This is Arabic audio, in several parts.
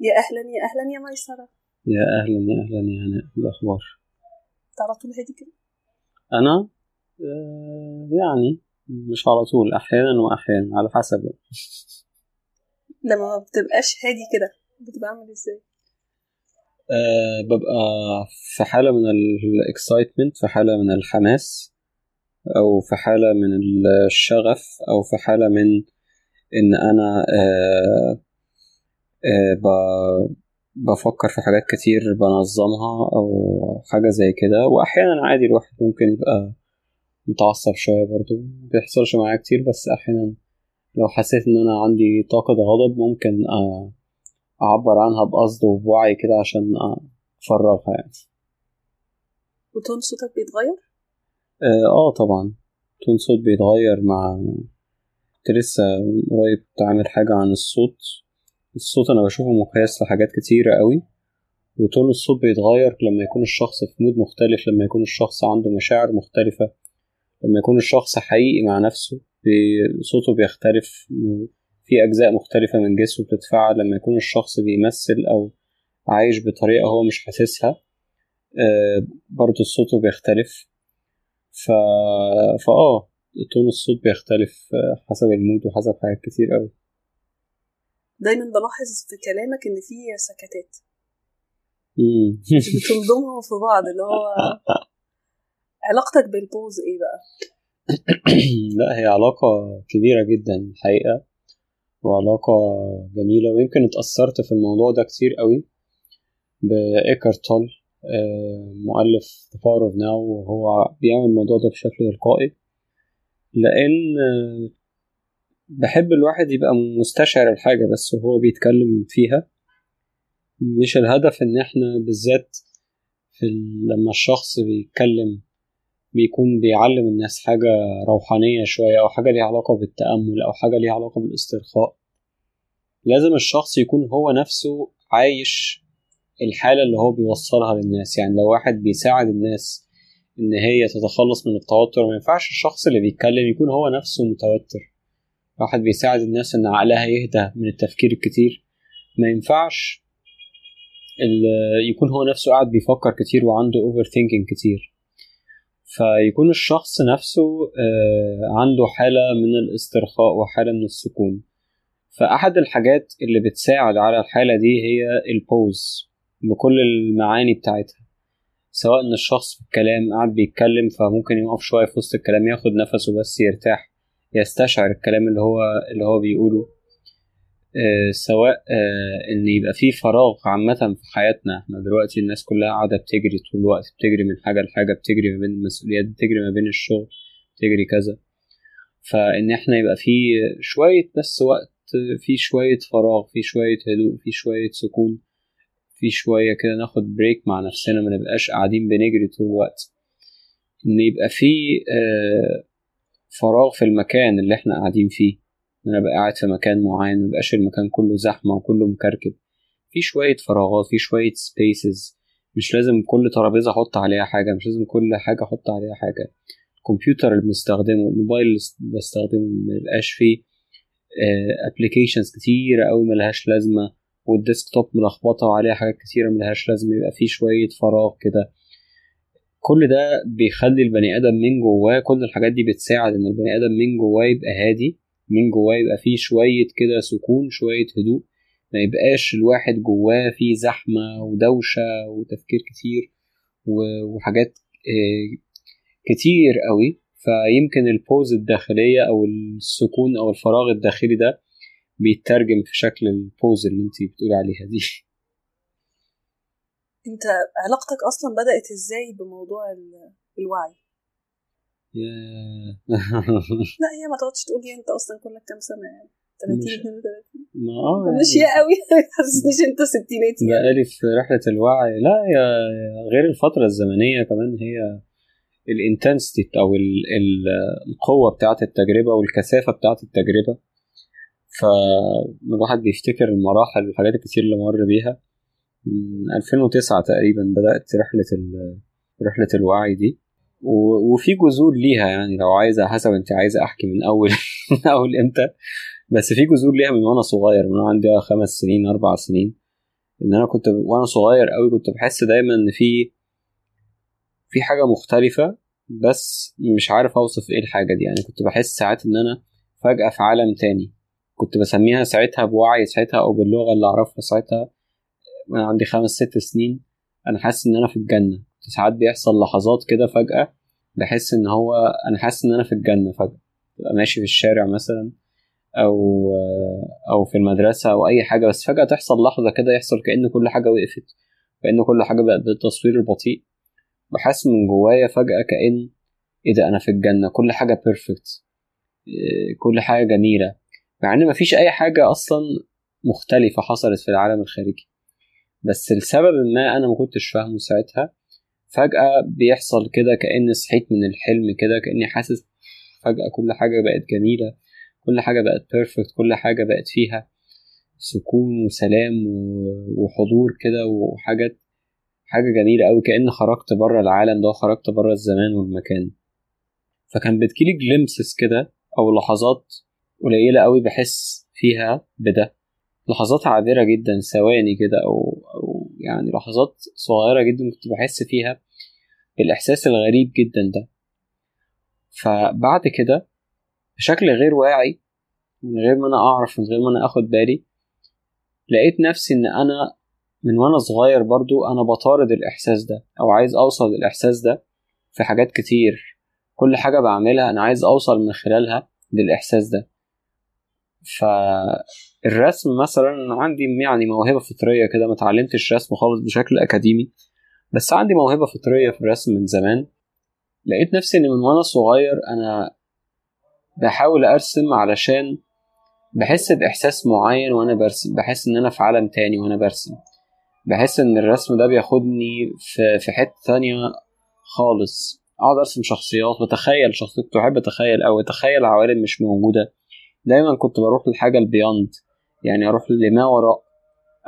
يا أهلا يا أهلا يا ميسره يا أهلا يا أهلا يا هناء الأخبار؟ انت على طول هادي كده أنا؟ آه يعني مش على طول أحيانا واحيانا على حسب. يعني. لما ما بتبقاش هادي كده بتبقى عامل إزاي؟ آه ببقى في حالة من الاكسايتمنت في حالة من الحماس أو في حالة من الشغف أو في حالة من إن أنا آه آه بفكر في حاجات كتير بنظمها أو حاجة زي كده. وأحيانا عادي الواحد ممكن يبقى متعصب شوية برضو. بيحصلش معايا كتير بس أحيانا لو حسيت إن أنا عندي طاقة غضب ممكن أعبر عنها بقصد وبوعي كده عشان أفرغها يعني. وتون صوتك بيتغير؟ آه, آه طبعا. تون صوت بيتغير مع كنت لسه قريب كنت عامل حاجة عن الصوت. الصوت أنا بشوفه مقياس لحاجات كتيرة قوي وتون الصوت بيتغير لما يكون الشخص في مود مختلف لما يكون الشخص عنده مشاعر مختلفة لما يكون الشخص حقيقي مع نفسه صوته بيختلف في أجزاء مختلفة من جسمه بتتفاعل لما يكون الشخص بيمثل أو عايش بطريقة هو مش حاسسها آه برضه صوته بيختلف. ف... فآه تون الصوت بيختلف حسب المود وحسب حاجات كتير قوي. دايما بلاحظ في كلامك إن في سكتات. بتلضمهم في بعض اللي هو علاقتك بالبوز إيه بقى؟ لا هي علاقة كبيرة جدا الحقيقة وعلاقة جميلة ويمكن اتأثرت في الموضوع ده كتير قوي بإيكارت تول مؤلف The Power of Now وهو بيعمل الموضوع ده بشكل تلقائي لأن بحب الواحد يبقى مستشعر الحاجة بس وهو بيتكلم فيها. مش الهدف إن إحنا بالذات في لما الشخص بيتكلم بيكون بيعلم الناس حاجة روحانية شوية أو حاجة ليها علاقة بالتأمل أو حاجة ليها علاقة بالاسترخاء. لازم الشخص يكون هو نفسه عايش الحالة اللي هو بيوصلها للناس. يعني لو واحد بيساعد الناس إن هي تتخلص من التوتر ما ينفعش الشخص اللي بيتكلم يكون هو نفسه متوتر. واحد بيساعد الناس إن عقلها يهدى من التفكير الكتير. ما ينفعش يكون هو نفسه قاعد بيفكر كتير وعنده overthinking كتير. فيكون الشخص نفسه عنده حالة من الاسترخاء وحالة من السكون. فأحد الحاجات اللي بتساعد على الحالة دي هي البوز بكل المعاني بتاعتها. سواء إن الشخص في الكلام قاعد بيتكلم فممكن يقف شوية في وسط الكلام ياخد نفسه بس يرتاح. يستشعر الكلام اللي هو اللي هو بيقوله آه سواء آه إن يبقى في فراغ عامة في حياتنا. إحنا دلوقتي الناس كلها قاعدة بتجري طول الوقت بتجري من حاجة لحاجة بتجري ما بين المسؤوليات بتجري ما بين الشغل بتجري كذا. فإن إحنا يبقى في شوية بس وقت في شوية فراغ في شوية هدوء في شوية سكون في شوية كده ناخد break مع نفسنا ما نبقاش قاعدين بنجري طول الوقت. إن يبقى في آه فراغ في المكان اللي إحنا قاعدين فيه. إن أنا ابقى قاعد في مكان معين ميبقاش المكان كله زحمة وكله مكركب. في شوية فراغات في شوية spaces مش لازم كل ترابيزة أحط عليها حاجة مش لازم كل حاجة أحط عليها حاجة. الكمبيوتر اللي بنستخدمه الموبايل اللي بستخدمه ميبقاش فيه applications كتيرة أوي ملهاش لازمة. وال desktop ملخبطة وعليها حاجات كتيرة ملهاش لازمة يبقى فيه شوية فراغ كده. كل ده بيخلي البني آدم من جواه كل الحاجات دي بتساعد إن البني آدم من جواه يبقى هادي من جواه يبقى فيه شوية كده سكون شوية هدوء ما يبقاش الواحد جواه فيه زحمة ودوشة وتفكير كتير وحاجات كتير قوي. فيمكن ال pause الداخلية أو السكون أو الفراغ الداخلي ده بيترجم في شكل ال pause اللي انت بتقولي عليها دي. انت علاقتك أصلا بدأت إزاي بموضوع الوعي. لا هي ما تقعدش تقول لي انت أصلا كلك كام سنة يعني؟ 30 32 ما آه مش يا قوي؟ حسسنيش انت ستيناتي بقالي في رحلة الوعي. لا هي غير الفترة الزمنية كمان هي الانتنسيتي أو ال ال القوة بتاعة التجربة والكثافه بتاعة التجربة. فالواحد بيفتكر المراحل والحاجات الكتير اللي مر بيها. من 2009 تقريبا بدأت رحلة رحلة الوعي دي. وفي جذور ليها يعني لو عايزة حسب أنت عايزة أحكي من أول من أول إمتى. بس في جذور ليها من وأنا صغير من وأنا عندي خمس سنين أربع سنين. إن أنا كنت وأنا صغير قوي كنت بحس دايما إن في في حاجة مختلفة بس مش عارف أوصف إيه الحاجة دي. يعني كنت بحس ساعات إن أنا فجأة في عالم تاني. كنت بسميها ساعتها بوعي ساعتها أو باللغة اللي أعرفها ساعتها وأنا عندي خمس ست سنين. أنا حاسس إن أنا في الجنة. ساعات بيحصل لحظات كده فجأة بحس إن هو أنا حاسس إن أنا في الجنة فجأة. تبقى ماشي في الشارع مثلا أو أو في المدرسة أو أي حاجة بس فجأة تحصل لحظة كده يحصل كأن كل حاجة وقفت كأن كل حاجة بقت بالتصوير البطيء. بحس من جوايا فجأة كأن إيه ده أنا في الجنة. كل حاجة بيرفكت كل حاجة جميلة. مع إن مفيش أي حاجة أصلا مختلفة حصلت في العالم الخارجي. بس لسبب ما أنا ما كنتش فاهمه ساعتها فجأة بيحصل كده كأني صحيت من الحلم كده كأني حاسس فجأة كل حاجة بقت جميلة كل حاجة بقت perfect كل حاجة بقت فيها سكون وسلام وحضور كده وحاجات حاجة جميلة أوي كأن خرجت بره العالم ده وخرجت بره الزمان والمكان. فكان بتجيلي glimpses كده أو لحظات قليلة أوي بحس فيها بده لحظات عابرة جدا ثواني كده أو يعني لحظات صغيرة جدا كنت بحس فيها بالإحساس الغريب جدا ده. فبعد كده بشكل غير واعي من غير ما أنا أعرف من غير ما أنا أخد بالي لقيت نفسي إن أنا من وأنا صغير برضو أنا بطارد الإحساس ده أو عايز أوصل للإحساس ده في حاجات كتير. كل حاجة بعملها أنا عايز أوصل من خلالها للإحساس ده. فالرسم مثلا عندي يعني موهبة فطرية كده ما اتعلمتش رسم خالص بشكل أكاديمي بس عندي موهبة فطرية في الرسم من زمان. لقيت نفسي إن من وأنا صغير أنا بحاول أرسم علشان بحس بإحساس معين وأنا برسم بحس إن أنا في عالم تاني وأنا برسم. بحس إن الرسم ده بياخدني في, في حتة تانية خالص. أقعد أرسم شخصيات بتخيل شخصيات كنت بحب أتخيل أو أتخيل عوالم مش موجودة. دايما كنت بروح للحاجة ال beyond يعني أروح لما وراء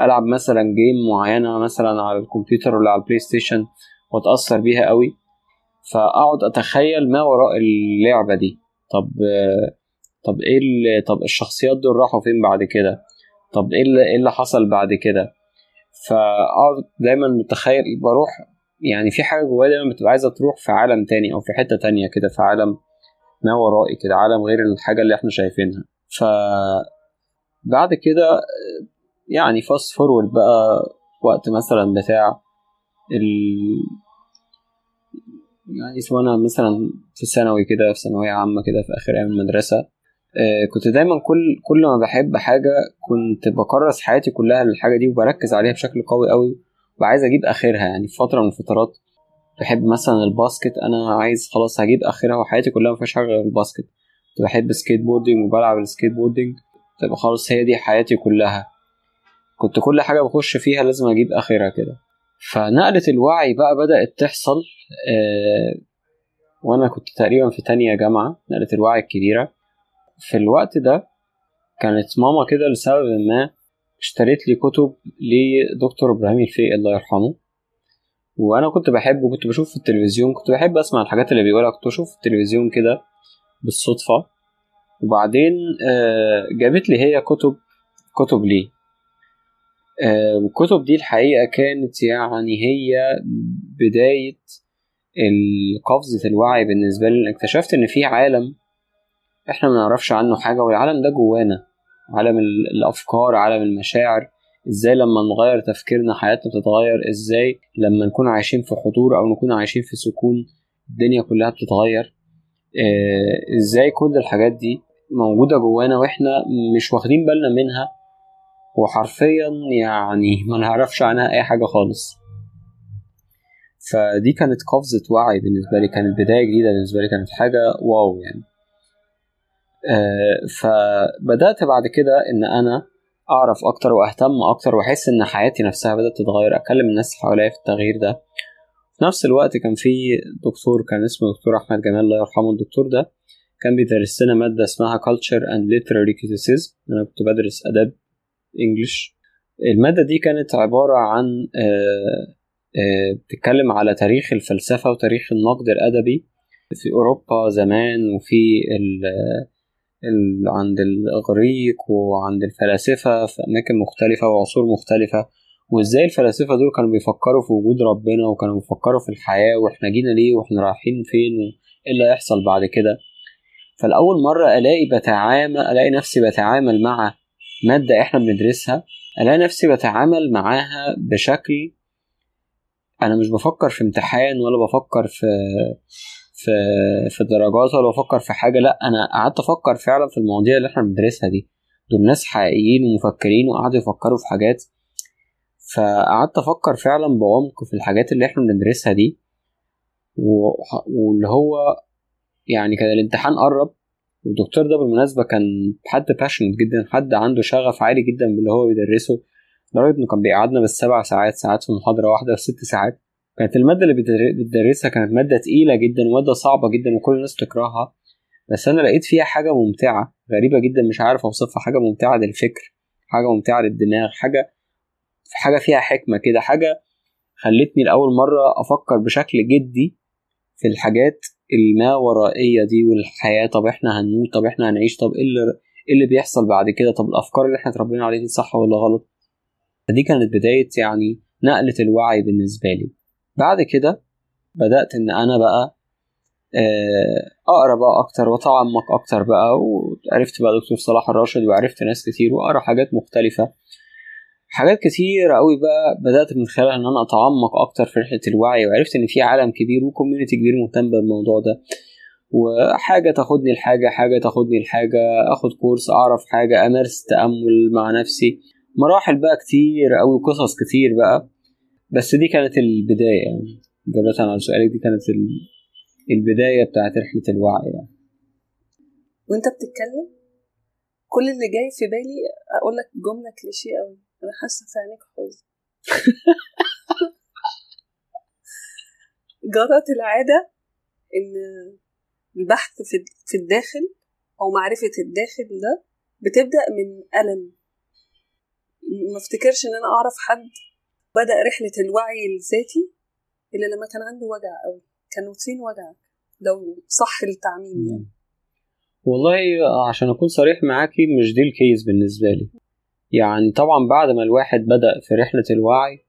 ألعب مثلا game معينة مثلا على الكمبيوتر ولا على البلاي ستيشن وأتأثر بيها قوي فأقعد أتخيل ما وراء اللعبة دي. طب طب إيه اللي طب الشخصيات دول راحوا فين بعد كده؟ طب إيه اللي, إيه اللي حصل بعد كده؟ فأقعد دايما متخيل بروح يعني في حاجة جوايا دايما بتبقى عايزة تروح في عالم تاني أو في حتة تانية كده في عالم ما ورائي كده عالم غير الحاجة اللي إحنا شايفينها. ف بعد كده يعني fast forward بقى وقت مثلا بتاع ال يعني وأنا مثلا في ثانوي كده في ثانوية عامة كده في آخر أيام المدرسة آه كنت دايما كل كل ما بحب حاجة كنت بكرس حياتي كلها للحاجة دي وبركز عليها بشكل قوي قوي وعايز أجيب آخرها يعني في فترة من الفترات. بحب مثلا ال basket أنا عايز خلاص هجيب آخرها وحياتي كلها مفيهاش حاجة غير ال basket. كنت بحب skateboarding وبلعب ال skateboarding تبقى خلاص هي دي حياتي كلها. كنت كل حاجة بخش فيها لازم أجيب آخرها كده. فنقلة الوعي بقى بدأت تحصل آه وأنا كنت تقريبا في تانية جامعة نقلة الوعي الكبيرة. في الوقت ده كانت ماما كده لسبب ما اشتريت لي كتب لدكتور إبراهيم الفقي الله يرحمه. وأنا كنت بحبه كنت بشوف في التلفزيون كنت بحب أسمع الحاجات اللي بيقولها كنت بشوف في التلفزيون كده بالصدفة. وبعدين آه جابت لي هي كتب كتب ليه؟ والكتب دي الحقيقة كانت يعني هي بداية قفزة الوعي بالنسبة لي اكتشفت إن في عالم إحنا ما نعرفش عنه حاجة والعالم ده جوانا. عالم الأفكار عالم المشاعر. إزاي لما نغير تفكيرنا حياتنا بتتغير؟ إزاي لما نكون عايشين في حضور أو نكون عايشين في سكون الدنيا كلها بتتغير؟ إزاي كل الحاجات دي موجودة جوانا وإحنا مش واخدين بالنا منها؟ وحرفيا يعني ما نعرفش عنها أي حاجة خالص. فدي كانت قفزة وعي بالنسبة لي كانت بداية جديدة بالنسبة لي كانت حاجة واو يعني. آه فبدأت بعد كده إن أنا أعرف أكتر وأهتم أكتر وأحس إن حياتي نفسها بدأت تتغير أكلم الناس حواليا في التغيير ده. في نفس الوقت كان في دكتور كان اسمه دكتور أحمد جمال الله يرحمه الدكتور ده كان بيدرس لنا مادة اسمها Culture and Literary Criticism. أنا كنت بدرس آداب انجلش المادة دي كانت عبارة عن بتتكلم على تاريخ الفلسفة وتاريخ النقد الأدبي في أوروبا زمان وفي عند الإغريق وعند الفلاسفة في أماكن مختلفة وعصور مختلفة. وإزاي الفلاسفة دول كانوا بيفكروا في وجود ربنا وكانوا بيفكروا في الحياة وإحنا جينا ليه وإحنا رايحين فين وايه اللي هيحصل بعد كده. فالأول مرة ألاقي بتعامل ألاقي نفسي بتعامل مع مادة إحنا بندرسها ألاقي نفسي بتعامل معاها بشكل أنا مش بفكر في امتحان ولا بفكر في في في درجات ولا بفكر في حاجة لأ أنا قعدت أفكر فعلا في المواضيع اللي إحنا بندرسها دي. دول ناس حقيقيين ومفكرين وقعدوا يفكروا في حاجات. فقعدت أفكر فعلا بعمق في الحاجات اللي إحنا بندرسها دي. واللي هو يعني كان الامتحان قرب والدكتور ده بالمناسبة كان حد باشنت جدا حد عنده شغف عالي جدا باللي هو بيدرسه لدرجة إنه كان بيقعدنا بالسبع ساعات ساعات في محاضرة واحدة وست ساعات. كانت المادة اللي بتدرسها كانت مادة تقيلة جدا ومادة صعبة جدا وكل الناس تكرهها بس أنا لقيت فيها حاجة ممتعة غريبة جدا مش عارف أوصفها. حاجة ممتعة للفكر حاجة ممتعة للدماغ حاجة حاجة فيها حكمة كده حاجة خلتني لأول مرة أفكر بشكل جدي في الحاجات الما ورائية دي والحياة. طب إحنا هنموت؟ طب إحنا هنعيش؟ طب إيه اللي, إيه اللي بيحصل بعد كده؟ طب الأفكار اللي إحنا اتربينا عليها دي صح ولا غلط؟ فدي كانت بداية يعني نقلة الوعي بالنسبة لي. بعد كده بدأت إن أنا بقى آه، أقرأ بقى أكتر وأتعمق أكتر بقى وعرفت بقى دكتور صلاح الراشد وعرفت ناس كتير وأقرأ حاجات مختلفة. حاجات كتير قوي بقى بدأت من خلالها إن أنا أتعمق أكتر في رحلة الوعي وعرفت إن في عالم كبير وكوميونتي كبير مهتم بالموضوع ده. وحاجة تاخدني لحاجة حاجة تاخدني لحاجة أخد كورس أعرف حاجة أمارس تأمل مع نفسي. مراحل بقى كتير أوي قصص كتير بقى. بس دي كانت البداية يعني. إجابة على سؤالك دي كانت البداية بتاعت رحلة الوعي يعني. وأنت بتتكلم؟ كل اللي جاي في بالي أقول لك جملة كليشيه أوي. أنا حاسة في عينيك حزن جرت العادة إن البحث في الداخل أو معرفة الداخل ده بتبدأ من ألم. ما افتكرش إن أنا أعرف حد بدأ رحلة الوعي الذاتي الا لما كان عنده وجع قوي كان فين وجعك لو صح التعميم يعني. والله عشان أكون صريح معاكي مش دي الكيس بالنسبة لي. يعني طبعا بعد ما الواحد بدأ في رحلة الوعي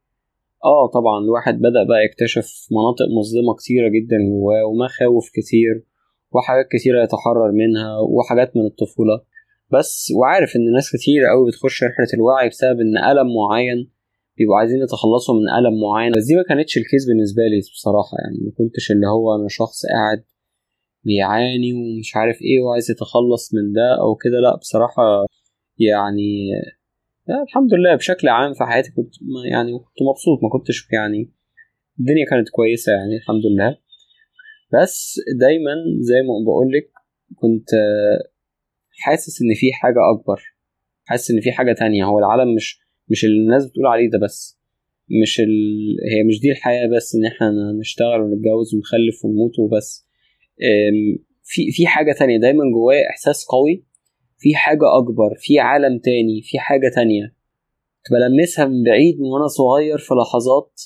آه طبعا الواحد بدأ بقى يكتشف مناطق مظلمة كتيرة جدا جواه ومخاوف كتير وحاجات كتيرة يتحرر منها وحاجات من الطفولة. بس وعارف إن ناس كتير قوي بتخش رحلة الوعي بسبب إن ألم معين بيبقوا عايزين يتخلصوا من ألم معين. بس دي ما كانتش الكيس بالنسبة لي بصراحة يعني. ما كنتش اللي هو أنا شخص قاعد بيعاني ومش عارف إيه وعايز يتخلص من ده أو كده. لأ بصراحة يعني الحمد لله بشكل عام في حياتي كنت يعني كنت مبسوط. ما كنتش يعني الدنيا كانت كويسة يعني الحمد لله. بس دايما زي ما بقولك كنت حاسس إن في حاجة أكبر. حاسس إن في حاجة تانية. هو العالم مش مش اللي الناس بتقول عليه ده بس. مش ال... هي مش دي الحياة بس إن إحنا نشتغل ونتجوز ونخلف ونموت وبس. في في حاجة تانية دايما جوايا إحساس قوي. في حاجة أكبر في عالم تاني في حاجة تانية. كنت بلمسها من بعيد من وأنا صغير في لحظات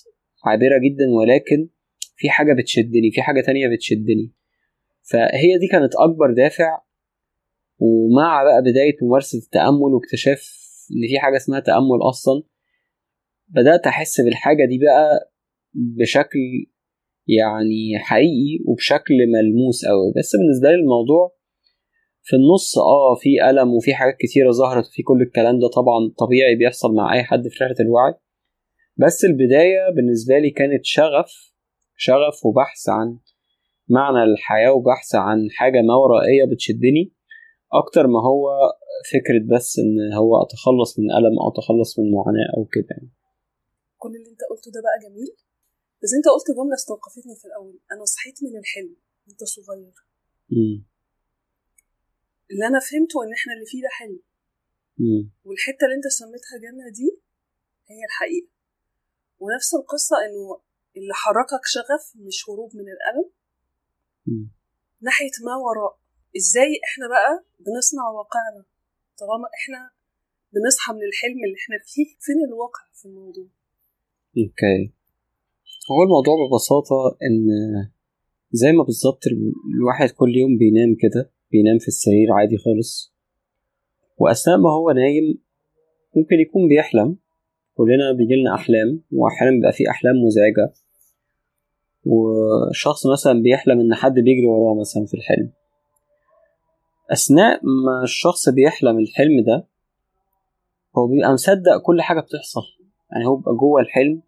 عابرة جدا ولكن في حاجة بتشدني في حاجة تانية بتشدني. فهي دي كانت أكبر دافع. ومع بقى بداية ممارسة التأمل واكتشاف إن في حاجة اسمها تأمل أصلا. بدأت أحس بالحاجة دي بقى بشكل يعني حقيقي وبشكل ملموس أوي. بس بالنسبة لي الموضوع في النص آه في ألم وفي حاجات كتيرة ظهرت وفي كل الكلام ده طبعا طبيعي بيحصل مع أي حد في رحلة الوعي. بس البداية بالنسبة لي كانت شغف شغف وبحث عن معنى الحياة وبحث عن حاجة ما ورائية بتشدني. أكتر ما هو فكرة بس إن هو أتخلص من ألم أو أتخلص من معاناة أو كده يعني. كل اللي أنت قلته ده بقى جميل. بس أنت قلت جملة استوقفتني في الأول. أنا صحيت من الحلم أنت صغير. م. اللي أنا فهمته إن إحنا اللي فيه ده حلم. والحتة اللي أنت سميتها جنة دي هي الحقيقة. ونفس القصة إنه اللي حركك شغف مش هروب من الألم. ناحية ما وراء. إزاي إحنا بقى بنصنع واقعنا؟ طالما إحنا بنصحى من الحلم اللي إحنا فيه فين الواقع في الموضوع؟ أوكي. هو الموضوع ببساطة إن زي ما بالظبط الواحد كل يوم بينام كده بينام في السرير عادي خالص وأثناء ما هو نايم ممكن يكون بيحلم. كلنا بيجيلنا أحلام وأحيانا بيبقى في أحلام مزعجة. وشخص مثلا بيحلم إن حد بيجري وراه مثلا في الحلم. أثناء ما الشخص بيحلم الحلم ده هو بيبقى مصدق كل حاجة بتحصل. يعني هو بيبقى جوه الحلم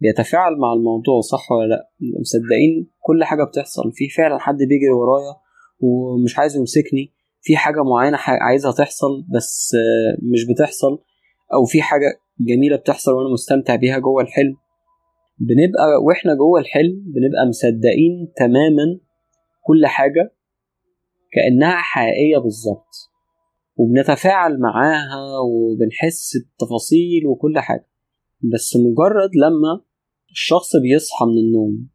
بيتفاعل مع الموضوع صح ولا لأ؟ مصدقين كل حاجة بتحصل. في فعلا حد بيجري ورايا ومش عايز يمسكني في حاجة معينة عايزها تحصل بس مش بتحصل أو في حاجة جميلة بتحصل وأنا مستمتع بيها جوه الحلم. بنبقى وإحنا جوه الحلم بنبقى مصدقين تماما كل حاجة كأنها حقيقية بالظبط. وبنتفاعل معاها وبنحس بتفاصيل وكل حاجة. بس مجرد لما الشخص بيصحى من النوم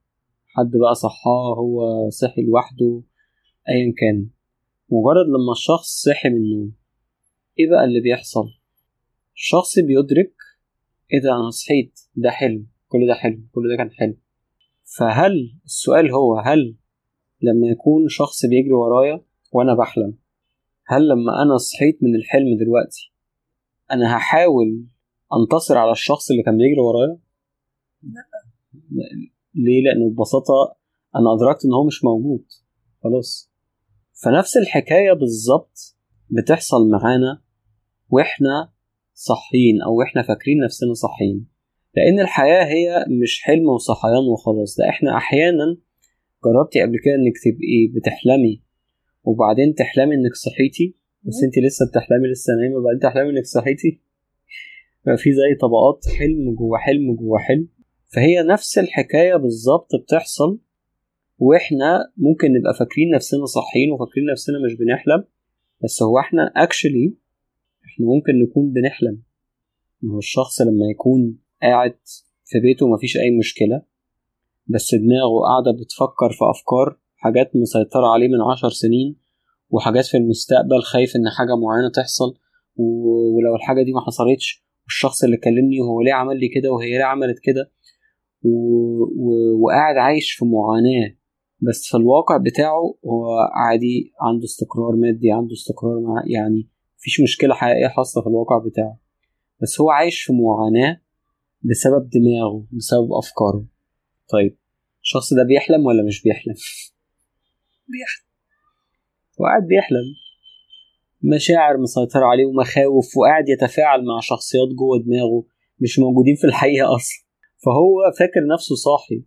حد بقى صحاه هو صحي لوحده ايا كان. مجرد لما الشخص صحي من النوم إيه بقى اللي بيحصل؟ الشخص بيدرك إيه ده أنا صحيت ده حلم كل ده حلم كل ده كان حلم فهل السؤال هو هل لما يكون شخص بيجري ورايا وأنا بحلم. هل لما أنا صحيت من الحلم دلوقتي أنا هحاول أنتصر على الشخص اللي كان بيجري ورايا؟ لا. ليه؟ لأنه ببساطة أنا أدركت إن هو مش موجود. خلاص. فنفس الحكاية بالظبط بتحصل معانا وإحنا صحيين أو إحنا فاكرين نفسنا صحيين لأن الحياة هي مش حلم وصحيان وخلاص ده إحنا أحيانا جربتي قبل كده إنك تبقي بتحلمي وبعدين تحلمي إنك صحيتي. بس انت لسه بتحلمي لسه نايمة. وبعدين تحلمي إنك صحيتي. في زي طبقات حلم جوه حلم جوه حلم. فهي نفس الحكاية بالظبط بتحصل وإحنا ممكن نبقى فاكرين نفسنا صحيين وفاكرين نفسنا مش بنحلم. بس هو إحنا اكشلي إحنا ممكن نكون بنحلم. هو الشخص لما يكون قاعد في بيته مفيش أي مشكلة. بس دماغه قاعدة بتفكر في أفكار حاجات مسيطرة عليه من عشر سنين وحاجات في المستقبل خايف إن حاجة معينة تحصل ولو الحاجة دي ما حصلتش والشخص اللي كلمني هو ليه عمل لي كده وهي ليه عملت كده. وقاعد عايش في معاناة بس في الواقع بتاعه هو عادي عنده استقرار مادي عنده استقرار مع يعني مفيش مشكلة حقيقية حاصلة في الواقع بتاعه بس هو عايش في معاناة بسبب دماغه بسبب أفكاره طيب الشخص ده بيحلم ولا مش بيحلم؟ بيحلم. وقاعد بيحلم. مشاعر مسيطرة عليه ومخاوف وقاعد يتفاعل مع شخصيات جوه دماغه مش موجودين في الحقيقة أصلا. فهو فاكر نفسه صاحي.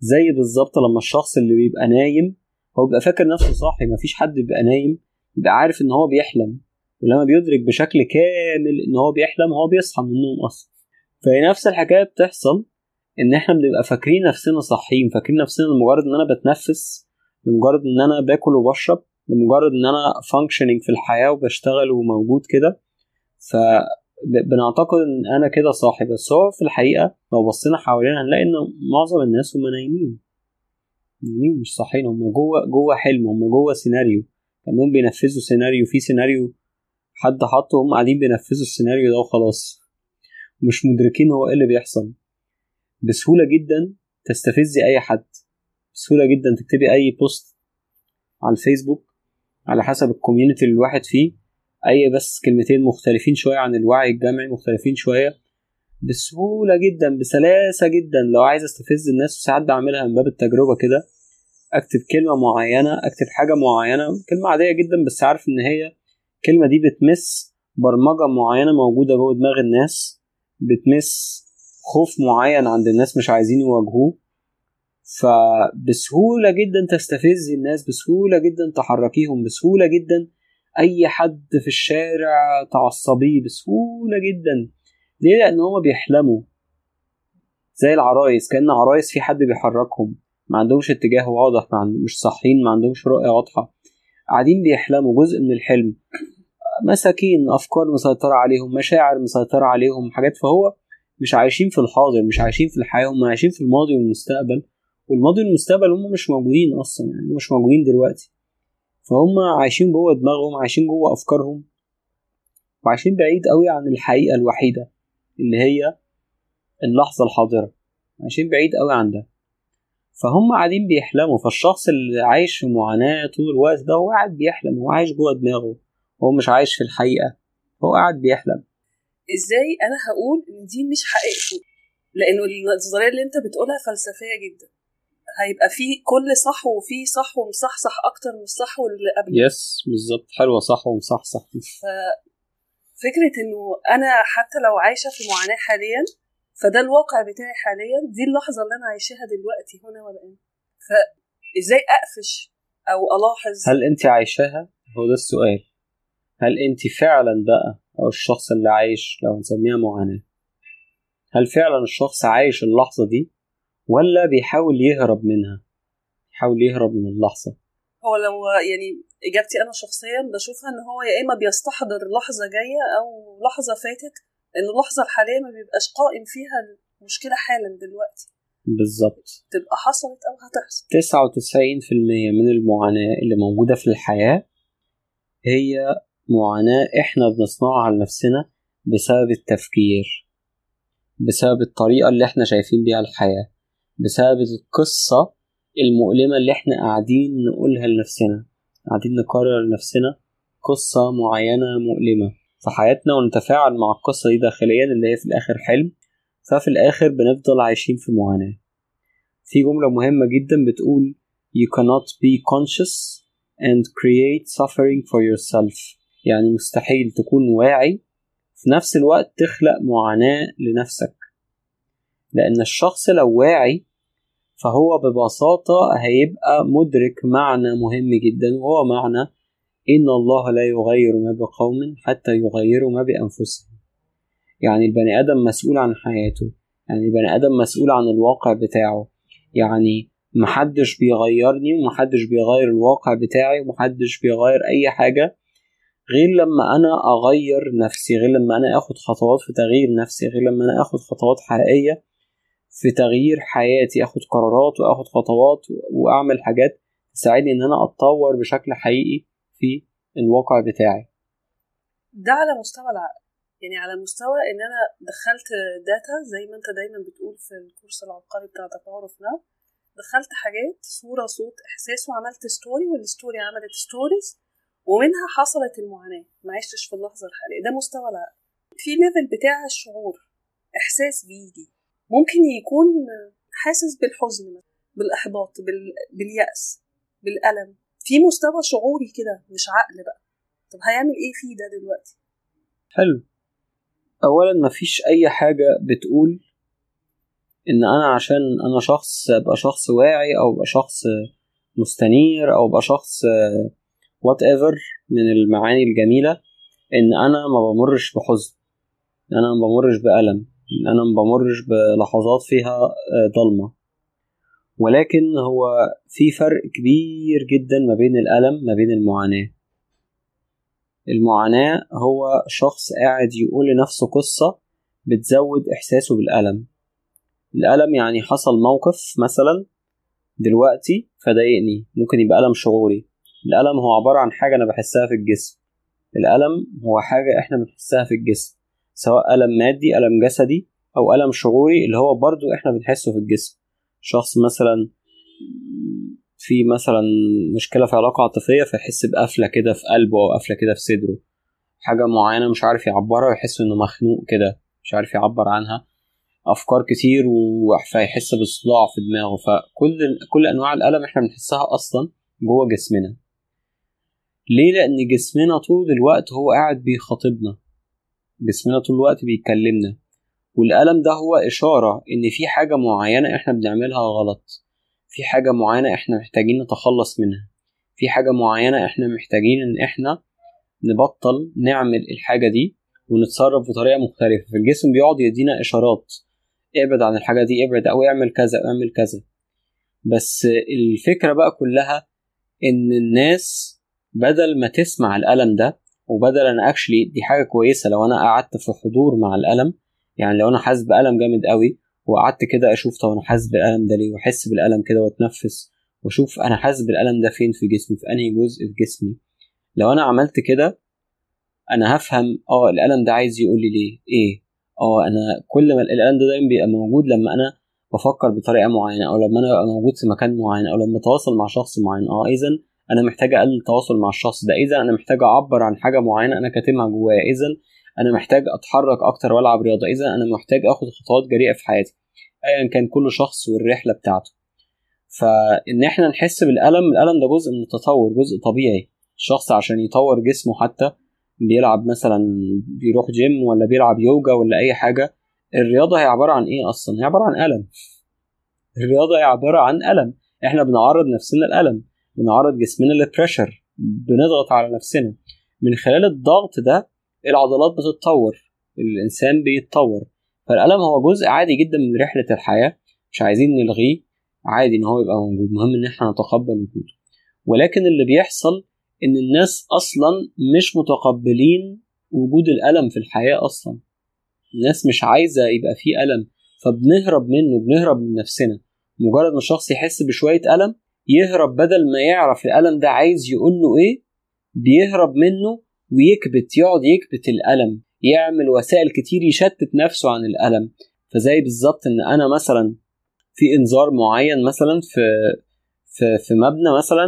زي بالظبط لما الشخص اللي بيبقى نايم هو بيبقى فاكر نفسه صاحي مفيش حد بيبقى نايم بيبقى عارف إن هو بيحلم. ولما بيدرك بشكل كامل إن هو بيحلم هو بيصحى من النوم أصلا. فهي نفس الحكاية بتحصل إن إحنا بنبقى فاكرين نفسنا صاحيين فاكرين نفسنا لمجرد إن أنا بتنفس لمجرد إن أنا باكل وبشرب لمجرد إن أنا فانكشننج في الحياة وبشتغل وموجود كده. فبنعتقد إن أنا كده صاحي بس هو في الحقيقة لو بصينا حوالينا هنلاقي إن معظم الناس هم نايمين. نايمين مش صاحيين هم جوه جوه حلم هم جوه سيناريو كأنهم بينفذوا سيناريو في سيناريو حد حطه هم قاعدين بينفذوا السيناريو ده وخلاص. مش مدركين هو إيه اللي بيحصل. بسهولة جدا تستفزي أي حد. بسهولة جدا تكتبي أي post على الفيسبوك على حسب ال community اللي الواحد فيه. أي بس كلمتين مختلفين شوية عن الوعي الجمعي مختلفين شوية. بسهولة جدا بسلاسة جدا. لو عايز أستفز الناس وساعات بعملها من باب التجربة كده. أكتب كلمة معينة أكتب حاجة معينة. كلمة عادية جدا بس عارف إن هي الكلمة دي بتمس برمجة معينة موجودة جوه دماغ الناس. بتمس خوف معين عند الناس مش عايزين يواجهوه. فبسهولة جدا تستفزي الناس بسهولة جدا تحركيهم بسهولة جدا أي حد في الشارع تعصبيه بسهولة جدا. ليه؟ لأن هما بيحلموا. زي العرايس كأن عرايس في حد بيحركهم. ما عندهمش اتجاه واضح ما مش صاحيين ما عندهمش رؤية واضحة. قاعدين بيحلموا جزء من الحلم. مساكين أفكار مسيطرة عليهم مشاعر مسيطرة عليهم حاجات. فهو مش عايشين في الحاضر مش عايشين في الحياة هم عايشين في الماضي والمستقبل. والماضي والمستقبل هم مش موجودين أصلا يعني مش موجودين دلوقتي. فهم عايشين جوه دماغهم عايشين جوه أفكارهم وعايشين بعيد قوي عن الحقيقة الوحيدة اللي هي اللحظة الحاضرة. عايشين بعيد قوي عن ده. فهم قاعدين بيحلموا فالشخص اللي عايش في معاناة طول الوقت ده هو قاعد بيحلم هو عايش جوه دماغه هو مش عايش في الحقيقة هو قاعد بيحلم. إزاي أنا هقول إن دي مش حقيقته لأنه النظرية اللي أنت بتقولها فلسفية جدا. هيبقى في كل صح وفي صح ومصحصح أكتر من الصح واللي قبله. يس بالظبط. حلوة صح ومصحصح ففكره إنه أنا حتى لو عايشة في معاناة حاليا فده الواقع بتاعي حاليا دي اللحظة اللي أنا عايشاها دلوقتي هنا والان فازاي أقفش أو ألاحظ؟ هل أنت عايشاها؟ هو ده السؤال. هل أنت فعلا بقى أو الشخص اللي عايش لو نسميها معاناة هل فعلا الشخص عايش اللحظة دي؟ ولا بيحاول يهرب منها يحاول يهرب من اللحظة. هو لو يعني إجابتي أنا شخصيا بشوفها إن هو يا إما بيستحضر لحظة جاية أو لحظة فاتت لأن اللحظة الحالية ما بيبقاش قائم فيها المشكلة حالا دلوقتي. بالظبط. تبقى حصلت أو هتحصل. 99% من المعاناة اللي موجودة في الحياة هي معاناة إحنا بنصنعها لنفسنا بسبب التفكير بسبب الطريقة اللي إحنا شايفين بيها الحياة. بسبب القصة المؤلمة اللي إحنا قاعدين نقولها لنفسنا. قاعدين نكرر لنفسنا قصة معينة مؤلمة. في حياتنا ونتفاعل مع القصة دي داخليا اللي هي في الآخر حلم. ففي الآخر بنفضل عايشين في معاناة. في جملة مهمة جدا بتقول You cannot be conscious and create suffering for yourself. يعني مستحيل تكون واعي. في نفس الوقت تخلق معاناة لنفسك. لأن الشخص لو واعي فهو ببساطة هيبقى مدرك معنى مهم جدا وهو معنى إن الله لا يغير ما بقوم حتى يغيروا ما بأنفسهم. يعني البني آدم مسؤول عن حياته يعني البني آدم مسؤول عن الواقع بتاعه. يعني محدش بيغيرني ومحدش بيغير الواقع بتاعي ومحدش بيغير أي حاجة غير لما أنا أغير نفسي غير لما أنا أخد خطوات في تغيير نفسي غير لما أنا أخد خطوات حقيقية في تغيير حياتي أخد قرارات وأخد خطوات وأعمل حاجات تساعدني إن أنا أتطور بشكل حقيقي في الواقع بتاعي. ده على مستوى العقل. يعني على مستوى إن أنا دخلت data زي ما أنت دايما بتقول في ال course العبقري بتاع تطور now دخلت حاجات صورة صوت إحساس وعملت story وال story عملت stories ومنها حصلت المعاناة. ما عشتش في اللحظة الحالية. ده مستوى العقل. في ليفل بتاع الشعور. إحساس بيجي. ممكن يكون حاسس بالحزن بالإحباط بال... باليأس بالألم. في مستوى شعوري كده مش عقل بقى. طب هيعمل إيه فيه ده دلوقتي؟ حلو. اولا مفيش أي حاجة بتقول إن أنا عشان أنا شخص أبقى شخص واعي أو أبقى شخص مستنير أو أبقى شخص وات ايفر من المعاني الجميلة إن أنا ما بمرش بحزن أنا ما بمرش بألم. أنا ما بمرش بلحظات فيها ضلمة. ولكن هو في فرق كبير جدا ما بين الألم ما بين المعاناة. المعاناة هو شخص قاعد يقول لنفسه قصة بتزود إحساسه بالألم. الألم يعني حصل موقف مثلا دلوقتي فضايقني ممكن يبقى ألم شعوري. الألم هو عبارة عن حاجة أنا بحسها في الجسم. الألم هو حاجة إحنا بنحسها في الجسم. سواء ألم مادي ألم جسدي أو ألم شعوري اللي هو برضو إحنا بنحسه في الجسم. شخص مثلا في مثلا مشكلة في علاقة عاطفية فيحس بقفلة كده في قلبه أو قفلة كده في صدره. حاجة معينة مش عارف يعبرها ويحس إنه مخنوق كده مش عارف يعبر عنها. أفكار كتير فيحس بالصداع في دماغه. فكل كل أنواع الألم إحنا بنحسها أصلا جوه جسمنا. ليه؟ لأن جسمنا طول الوقت هو قاعد بيخاطبنا. جسمنا طول الوقت بيكلمنا والألم ده هو إشارة إن في حاجة معينة إحنا بنعملها غلط. في حاجة معينة إحنا محتاجين نتخلص منها. في حاجة معينة إحنا محتاجين إن إحنا نبطل نعمل الحاجة دي ونتصرف بطريقة مختلفة. فالجسم بيقعد يدينا إشارات. ابعد عن الحاجة دي ابعد أو اعمل كذا اعمل كذا. بس الفكرة بقى كلها إن الناس بدل ما تسمع الألم ده وبدل أنا أكشلي دي حاجة كويسة لو أنا قعدت في حضور مع الألم. يعني لو أنا حاسس بألم جامد قوي وقعدت كده أشوف طب أنا حاسس بالألم ده ليه؟ وأحس بالألم كده وأتنفس وأشوف أنا حاسس بالألم ده فين في جسمي؟ في أنهي جزء في جسمي؟ لو أنا عملت كده أنا هفهم آه الألم ده عايز يقول لي ليه؟ إيه؟ آه أنا كل ما الألم ده دايما بيبقى موجود لما أنا بفكر بطريقة معينة أو لما أنا ببقى موجود في مكان معين أو لما أتواصل مع شخص معين. آه اذا أنا محتاج أقلل التواصل مع الشخص ده. اذا أنا محتاج أعبر عن حاجة معينة أنا كاتمها جوايا. اذا أنا محتاج أتحرك أكتر وألعب رياضة. اذا أنا محتاج آخد خطوات جريئة في حياتي ايا كان كل شخص والرحلة بتاعته. فإن إحنا نحس بالألم الألم ده جزء من التطور جزء طبيعي. الشخص عشان يطور جسمه حتى بيلعب مثلا بيروح جيم ولا بيلعب يوجا ولا أي حاجة الرياضة هي عبارة عن إيه أصلا؟ هي عبارة عن ألم. الرياضة هي عبارة عن ألم. إحنا بنعرض نفسنا الالم بنعرض جسمنا للبريشر بنضغط على نفسنا. من خلال الضغط ده العضلات بتتطور الإنسان بيتطور. فالألم هو جزء عادي جدا من رحلة الحياة مش عايزين نلغيه عادي إن هو يبقى موجود. مهم إن إحنا نتقبل وجوده. ولكن اللي بيحصل إن الناس أصلا مش متقبلين وجود الألم في الحياة أصلا. الناس مش عايزة يبقى فيه ألم فبنهرب منه بنهرب من نفسنا. مجرد ما الشخص يحس بشوية ألم يهرب بدل ما يعرف الألم ده عايز يقول له إيه؟ بيهرب منه ويكبت يقعد يكبت الألم يعمل وسائل كتير يشتت نفسه عن الألم. فزي بالظبط إن أنا مثلا في إنذار معين مثلا في في في مبنى مثلا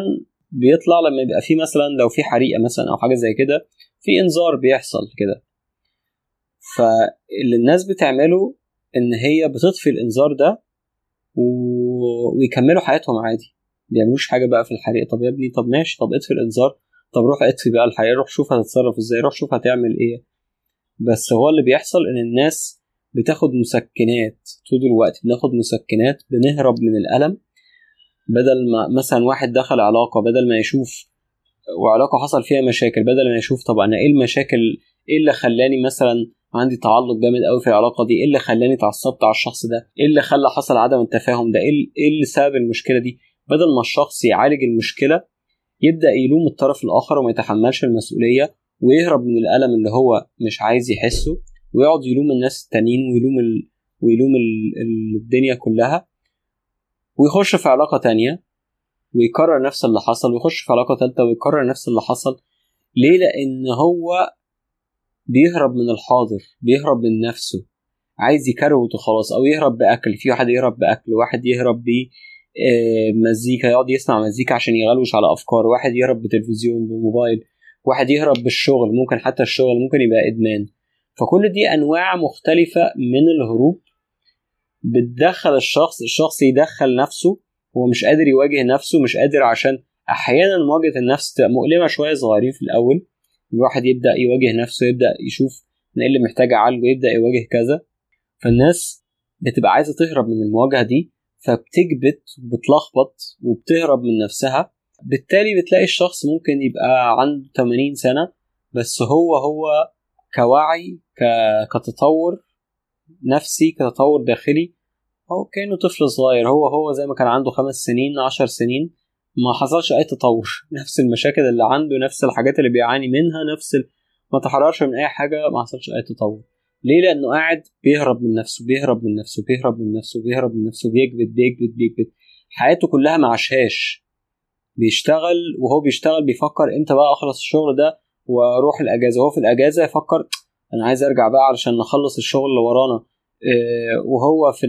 بيطلع لما يبقى في مثلا لو في حريقة مثلا أو حاجة زي كده في إنذار بيحصل كده. فاللي الناس بتعمله إن هي بتطفي الإنذار ده. ويكملوا حياتهم عادي. بيعملوش حاجة بقى في الحريقه طب يا ابني طب ماشي طب اطفي الإنذار. طب روح اطفي بقى الحريقه روح شوف هتتصرف إزاي روح شوف هتعمل إيه. بس هو اللي بيحصل إن الناس بتاخد مسكنات طول الوقت بناخد مسكنات بنهرب من الألم. بدل ما مثلا واحد دخل علاقة بدل ما يشوف وعلاقة حصل فيها مشاكل بدل ما يشوف طب أنا إيه المشاكل إيه اللي خلاني مثلا عندي تعلق جامد قوي في العلاقة دي؟ إيه اللي خلاني اتعصبت على الشخص ده؟ إيه اللي خلى حصل عدم التفاهم ده؟ إيه اللي سبب المشكلة دي؟ بدل ما الشخص يعالج المشكلة يبدأ يلوم الطرف الآخر وما يتحملش المسؤولية ويهرب من الألم اللي هو مش عايز يحسه ويقعد يلوم الناس التانيين ويلوم ال... ويلوم ال... الدنيا كلها ويخش في علاقة تانية ويكرر نفس اللي حصل ويخش في علاقة ثالثه ويكرر نفس اللي حصل. ليه؟ لأن هو بيهرب من الحاضر بيهرب من نفسه. عايز يكروت وخلاص أو يهرب بأكل في واحد يهرب بأكل واحد يهرب ب مزيكا يقعد يسمع مزيكا عشان يغلوش على أفكار. واحد يهرب بتلفزيون بموبايل. واحد يهرب بالشغل ممكن حتى الشغل ممكن يبقى إدمان. فكل دي أنواع مختلفة من الهروب. بتدخل الشخص الشخص يدخل نفسه هو مش قادر يواجه نفسه مش قادر عشان أحيانا مواجهة النفس تبقى مؤلمة شوية صغيرين في الأول. الواحد يبدأ يواجه نفسه يبدأ يشوف إيه اللي محتاج أعالجه يبدأ يواجه كذا. فالناس بتبقى عايزة تهرب من المواجهة دي. فبتكبت وبتلخبط وبتهرب من نفسها. بالتالي بتلاقي الشخص ممكن يبقى عنده 80 سنة بس هو هو كوعي كتطور نفسي كتطور داخلي. هو كأنه طفل صغير هو هو زي ما كان عنده خمس سنين عشر سنين. ما حصلش أي تطور نفس المشاكل اللي عنده نفس الحاجات اللي بيعاني منها نفس ال... ما تحررش من أي حاجة ما حصلش أي تطور. ليه؟ لأنه قاعد بيهرب من نفسه بيهرب من نفسه بيهرب من نفسه بيهرب من نفسه بيكبت بيكبت بيكبت. حياته كلها ما عاشهاش. بيشتغل وهو بيشتغل بيفكر إمتى بقى أخلص الشغل ده وأروح الأجازة. وهو في الأجازة يفكر أنا عايز أرجع بقى علشان نخلص الشغل اللي ورانا. وهو في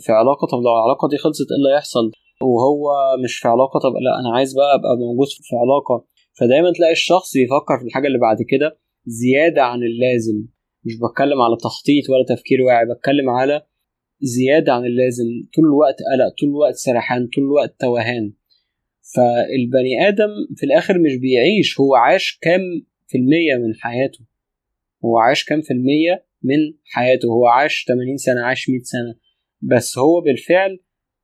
في علاقة طب لو العلاقة دي خلصت إيه اللي هيحصل؟ وهو مش في علاقة طب لا أنا عايز بقى أبقى موجود في علاقة. فدايما تلاقي الشخص بيفكر في الحاجة اللي بعد كده زيادة عن اللازم. مش بتكلم على تخطيط ولا تفكير واعي بتكلم على زيادة عن اللازم. طول الوقت قلق طول الوقت سرحان طول الوقت توهان. فالبني آدم في الآخر مش بيعيش هو عاش كام في المية من حياته؟ هو عاش كام في المية من حياته؟ هو عاش 80 سنة عاش 100 سنة. بس هو بالفعل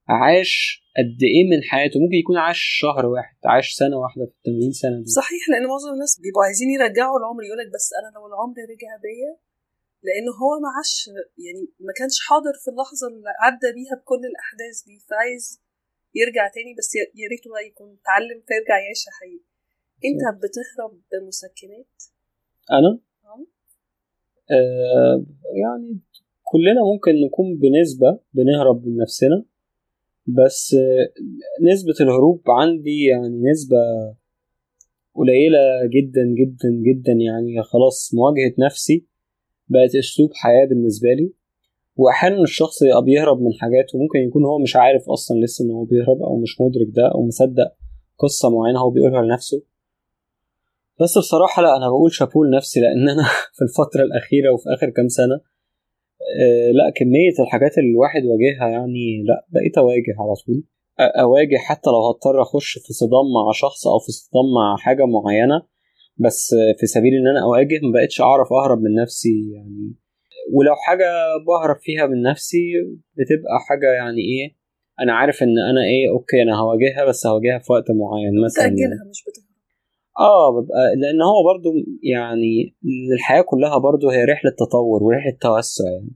عاش قد إيه من حياته؟ ممكن يكون عاش شهر واحد عاش سنة واحدة في 80 سنة دي. صحيح لأن معظم الناس بيبقوا عايزين يرجعوا العمر يقولك بس أنا لو العمر رجع بيا لأنه هو ما عاش يعني ما كانش حاضر في اللحظة اللي عدى بيها بكل الأحداث دي فعايز يرجع تاني بس يا ريته بقى يكون اتعلم فيرجع يعيش حقيقي. أنت بتهرب بمسكنات؟ أنا؟ آه يعني كلنا ممكن نكون بنسبة بنهرب من نفسنا بس نسبة الهروب عندي يعني نسبة قليلة جدا جدا جدا يعني خلاص مواجهة نفسي بقت أسلوب حياة بالنسبة لي. وأحيانا الشخص يبقى بيهرب من حاجات وممكن يكون هو مش عارف أصلا لسه إن هو بيهرب أو مش مدرك ده أو مصدق قصة معينة هو بيقولها لنفسه. بس بصراحة لا أنا بقول شابوه لنفسي لأن أنا في الفترة الأخيرة وفي آخر كام سنة آه لا كمية الحاجات اللي الواحد واجهها يعني لا بقيت أواجه على طول. أواجه حتى لو هضطر أخش في صدام مع شخص أو في صدام مع حاجة معينة بس في سبيل إن أنا أواجه ما بقتش أعرف أهرب من نفسي يعني. ولو حاجة بهرب فيها من نفسي بتبقى حاجة يعني إيه أنا عارف إن أنا إيه أوكي أنا هواجهها بس هواجهها في وقت معين مثلا. تاجلها يعني. مش بتهرب. آه ببقى لأن هو برضو يعني الحياة كلها برضو هي رحلة تطور ورحلة توسع يعني.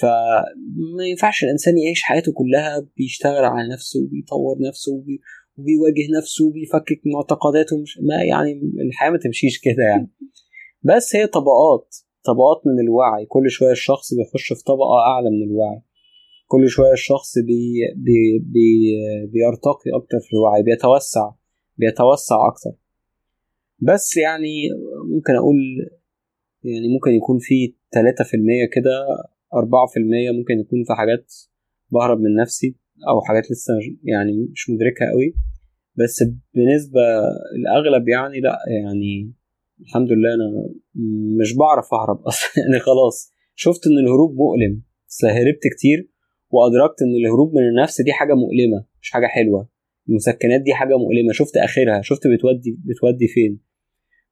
فما ينفعش الإنسان يعيش حياته كلها بيشتغل على نفسه وبيطور نفسه وبي وبيواجه نفسه وبيفكك معتقداته مش ما يعني الحياة ما تمشيش كده يعني. بس هي طبقات طبقات من الوعي. كل شوية الشخص بيخش في طبقة أعلى من الوعي. كل شوية الشخص بي بي بي بيرتقي أكتر في الوعي بيتوسع بيتوسع أكتر. بس يعني ممكن أقول يعني ممكن يكون في 3% كده 4% ممكن يكون في حاجات بهرب من نفسي. أو حاجات لسه يعني مش مدركها قوي. بس بنسبة الأغلب يعني لأ يعني الحمد لله أنا مش بعرف أهرب أصلا يعني خلاص شفت إن الهروب مؤلم هربت كتير وأدركت إن الهروب من النفس دي حاجة مؤلمة مش حاجة حلوة. المسكنات دي حاجة مؤلمة شفت آخرها شفت بتودي بتودي فين.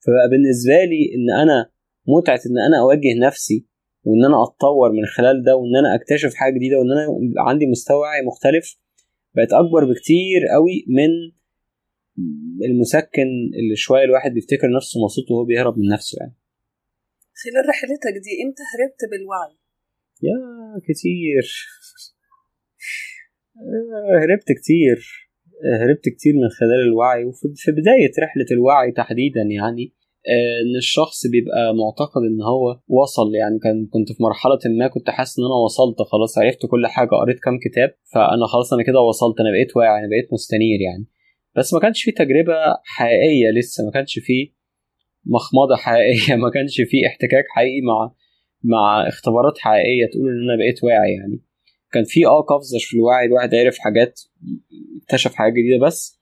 فبقى بالنسبة لي إن أنا متعة إن أنا أواجه نفسي وإن أنا أتطور من خلال ده وإن أنا أكتشف حاجة جديدة وإن أنا عندي مستوى وعي مختلف بقت أكبر بكتير قوي من المسكن اللي شوية الواحد بيفتكر نفسه مبسوط وهو بيهرب من نفسه يعني. خلال رحلتك دي إمتى هربت بالوعي؟ يا كتير. آه، هربت كتير. آه، هربت كتير من خلال الوعي وفي بداية رحلة الوعي تحديدا يعني. إن الشخص بيبقى معتقد إن هو وصل يعني كان كنت في مرحلة ما كنت حاسس إن أنا وصلت خلاص عرفت كل حاجة قريت كام كتاب فأنا خلاص أنا كده وصلت أنا بقيت واعي أنا بقيت مستنير يعني. بس ما كانش في تجربة حقيقية لسه ما كانش في مخمضة حقيقية ما كانش في احتكاك حقيقي مع مع اختبارات حقيقية تقول إن أنا بقيت واعي يعني. كان في آه قفزة في الوعي الواحد عرف حاجات اكتشف حاجات جديدة بس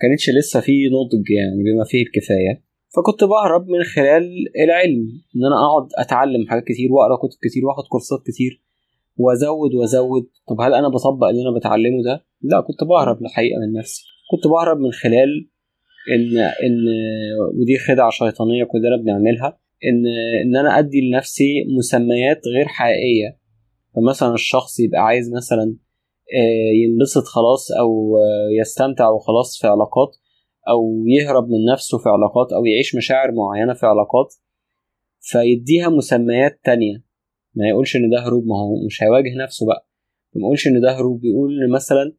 كانتش لسه في نضج يعني بما فيه الكفاية. فكنت بهرب من خلال العلم إن أنا أقعد أتعلم حاجات كتير وأقرأ كتب كتير وأخد كورسات كتير وأزود وأزود. طب هل أنا بطبق اللي أنا بتعلمه ده؟ لا كنت بهرب الحقيقة من نفسي. كنت بهرب من خلال إن إن ودي خدعة شيطانية كلنا بنعملها إن إن أنا أدي لنفسي مسميات غير حقيقية. فمثلا الشخص يبقى عايز مثلا آه، ينبسط خلاص أو يستمتع وخلاص في علاقات أو يهرب من نفسه في علاقات أو يعيش مشاعر معينة في علاقات فيديها مسميات تانية. ما يقولش إن ده هروب ما هو مش هيواجه نفسه بقى. ما يقولش إن ده هروب بيقول مثلا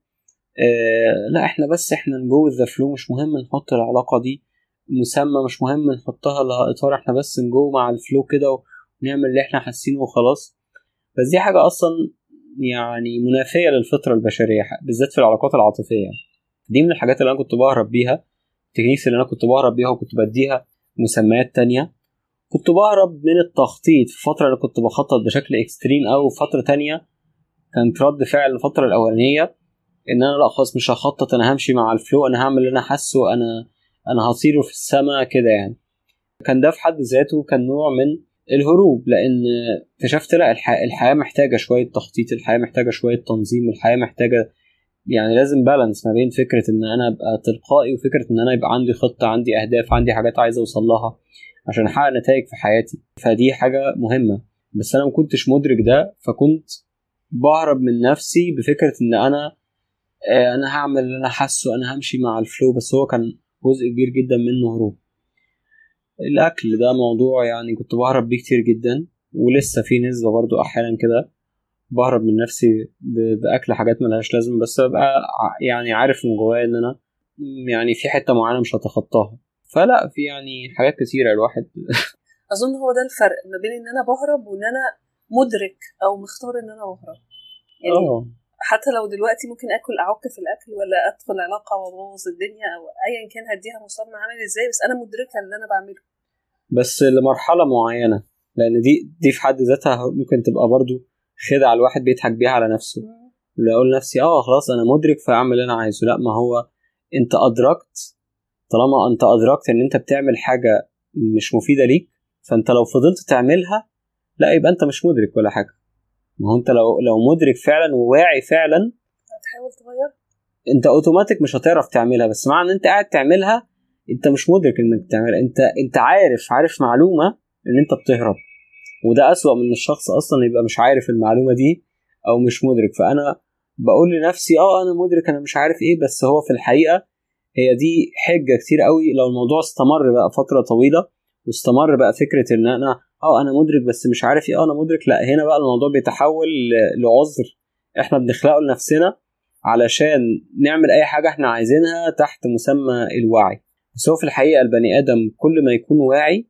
آه لا إحنا بس إحنا ن go the flow مش مهم نحط العلاقة دي مسمى مش مهم نحطها لها إطار إحنا بس ن go مع ال flow كده ونعمل اللي إحنا حاسينه وخلاص. بس دي حاجة أصلا يعني منافية للفطرة البشرية بالذات في العلاقات العاطفية. دي من الحاجات اللي أنا كنت بهرب بيها. ال techniques اللي أنا كنت بهرب بيها وكنت بديها مسميات تانية. كنت بهرب من التخطيط في الفترة اللي كنت بخطط بشكل extreme أو فترة تانية كانت رد فعل الفترة الأولانية إن أنا لأ خلاص مش هخطط أنا همشي مع الفلو أنا هعمل اللي أنا حاسه أنا أنا هطيره في السماء كده يعني. كان ده في حد ذاته كان نوع من الهروب لأن اكتشفت لأ الحياة محتاجة شوية تخطيط الحياة محتاجة شوية تنظيم الحياة محتاجة يعني لازم بالانس ما بين فكرة إن أنا أبقى تلقائي وفكرة إن أنا يبقى عندي خطة عندي أهداف عندي حاجات عايز أوصل لها عشان أحقق نتائج في حياتي. فدي حاجة مهمة. بس أنا ما كنتش مدرك ده فكنت بهرب من نفسي بفكرة إن أنا آه، أنا هعمل اللي أنا حاسه أنا همشي مع الفلو بس هو كان جزء كبير جدا منه هروب الأكل ده موضوع يعني كنت بهرب بيه كتير جدا. ولسه في نسبة برضو أحيانا كده. بهرب من نفسي بأكل حاجات ملهاش لازمة بس ببقى يعني عارف من جوايا إن أنا يعني في حتة معينة مش هتخطاها. فلا في يعني حاجات كتيرة الواحد أظن هو ده الفرق ما بين إن أنا بهرب وإن أنا مدرك أو مختار إن أنا بهرب. يعني أوه. حتى لو دلوقتي ممكن آكل أعك في الأكل ولا أدخل علاقة وأبوظ الدنيا أو ايا كان هديها مسمى عامل إزاي بس أنا مدركة اللي أنا بعمله. بس لمرحلة معينة لأن دي دي في حد ذاتها ممكن تبقى برضو خدعه الواحد بيضحك بيها على نفسه. اللي أقول لنفسي آه خلاص أنا مدرك فأعمل اللي أنا عايزه. لا ما هو أنت أدركت طالما أنت أدركت إن أنت بتعمل حاجة مش مفيدة ليك فأنت لو فضلت تعملها لا يبقى أنت مش مدرك ولا حاجة. ما هو أنت لو لو مدرك فعلا وواعي فعلا هتحاول تغير؟ أنت اوتوماتيك مش هتعرف تعملها. بس مع إن أنت قاعد تعملها أنت مش مدرك إنك تعملها أنت أنت عارف عارف معلومة إن أنت بتهرب. وده أسوأ من الشخص أصلا يبقى مش عارف المعلومة دي أو مش مدرك. فأنا بقول لنفسي آه أنا مدرك أنا مش عارف إيه بس هو في الحقيقة هي دي حجة كتير قوي. لو الموضوع استمر بقى فترة طويلة واستمر بقى فكرة إن أنا آه أنا مدرك بس مش عارف إيه آه أنا مدرك لأ هنا بقى الموضوع بيتحول لعذر. إحنا بنخلقه لنفسنا علشان نعمل أي حاجة إحنا عايزينها تحت مسمى الوعي. بس هو في الحقيقة البني آدم كل ما يكون واعي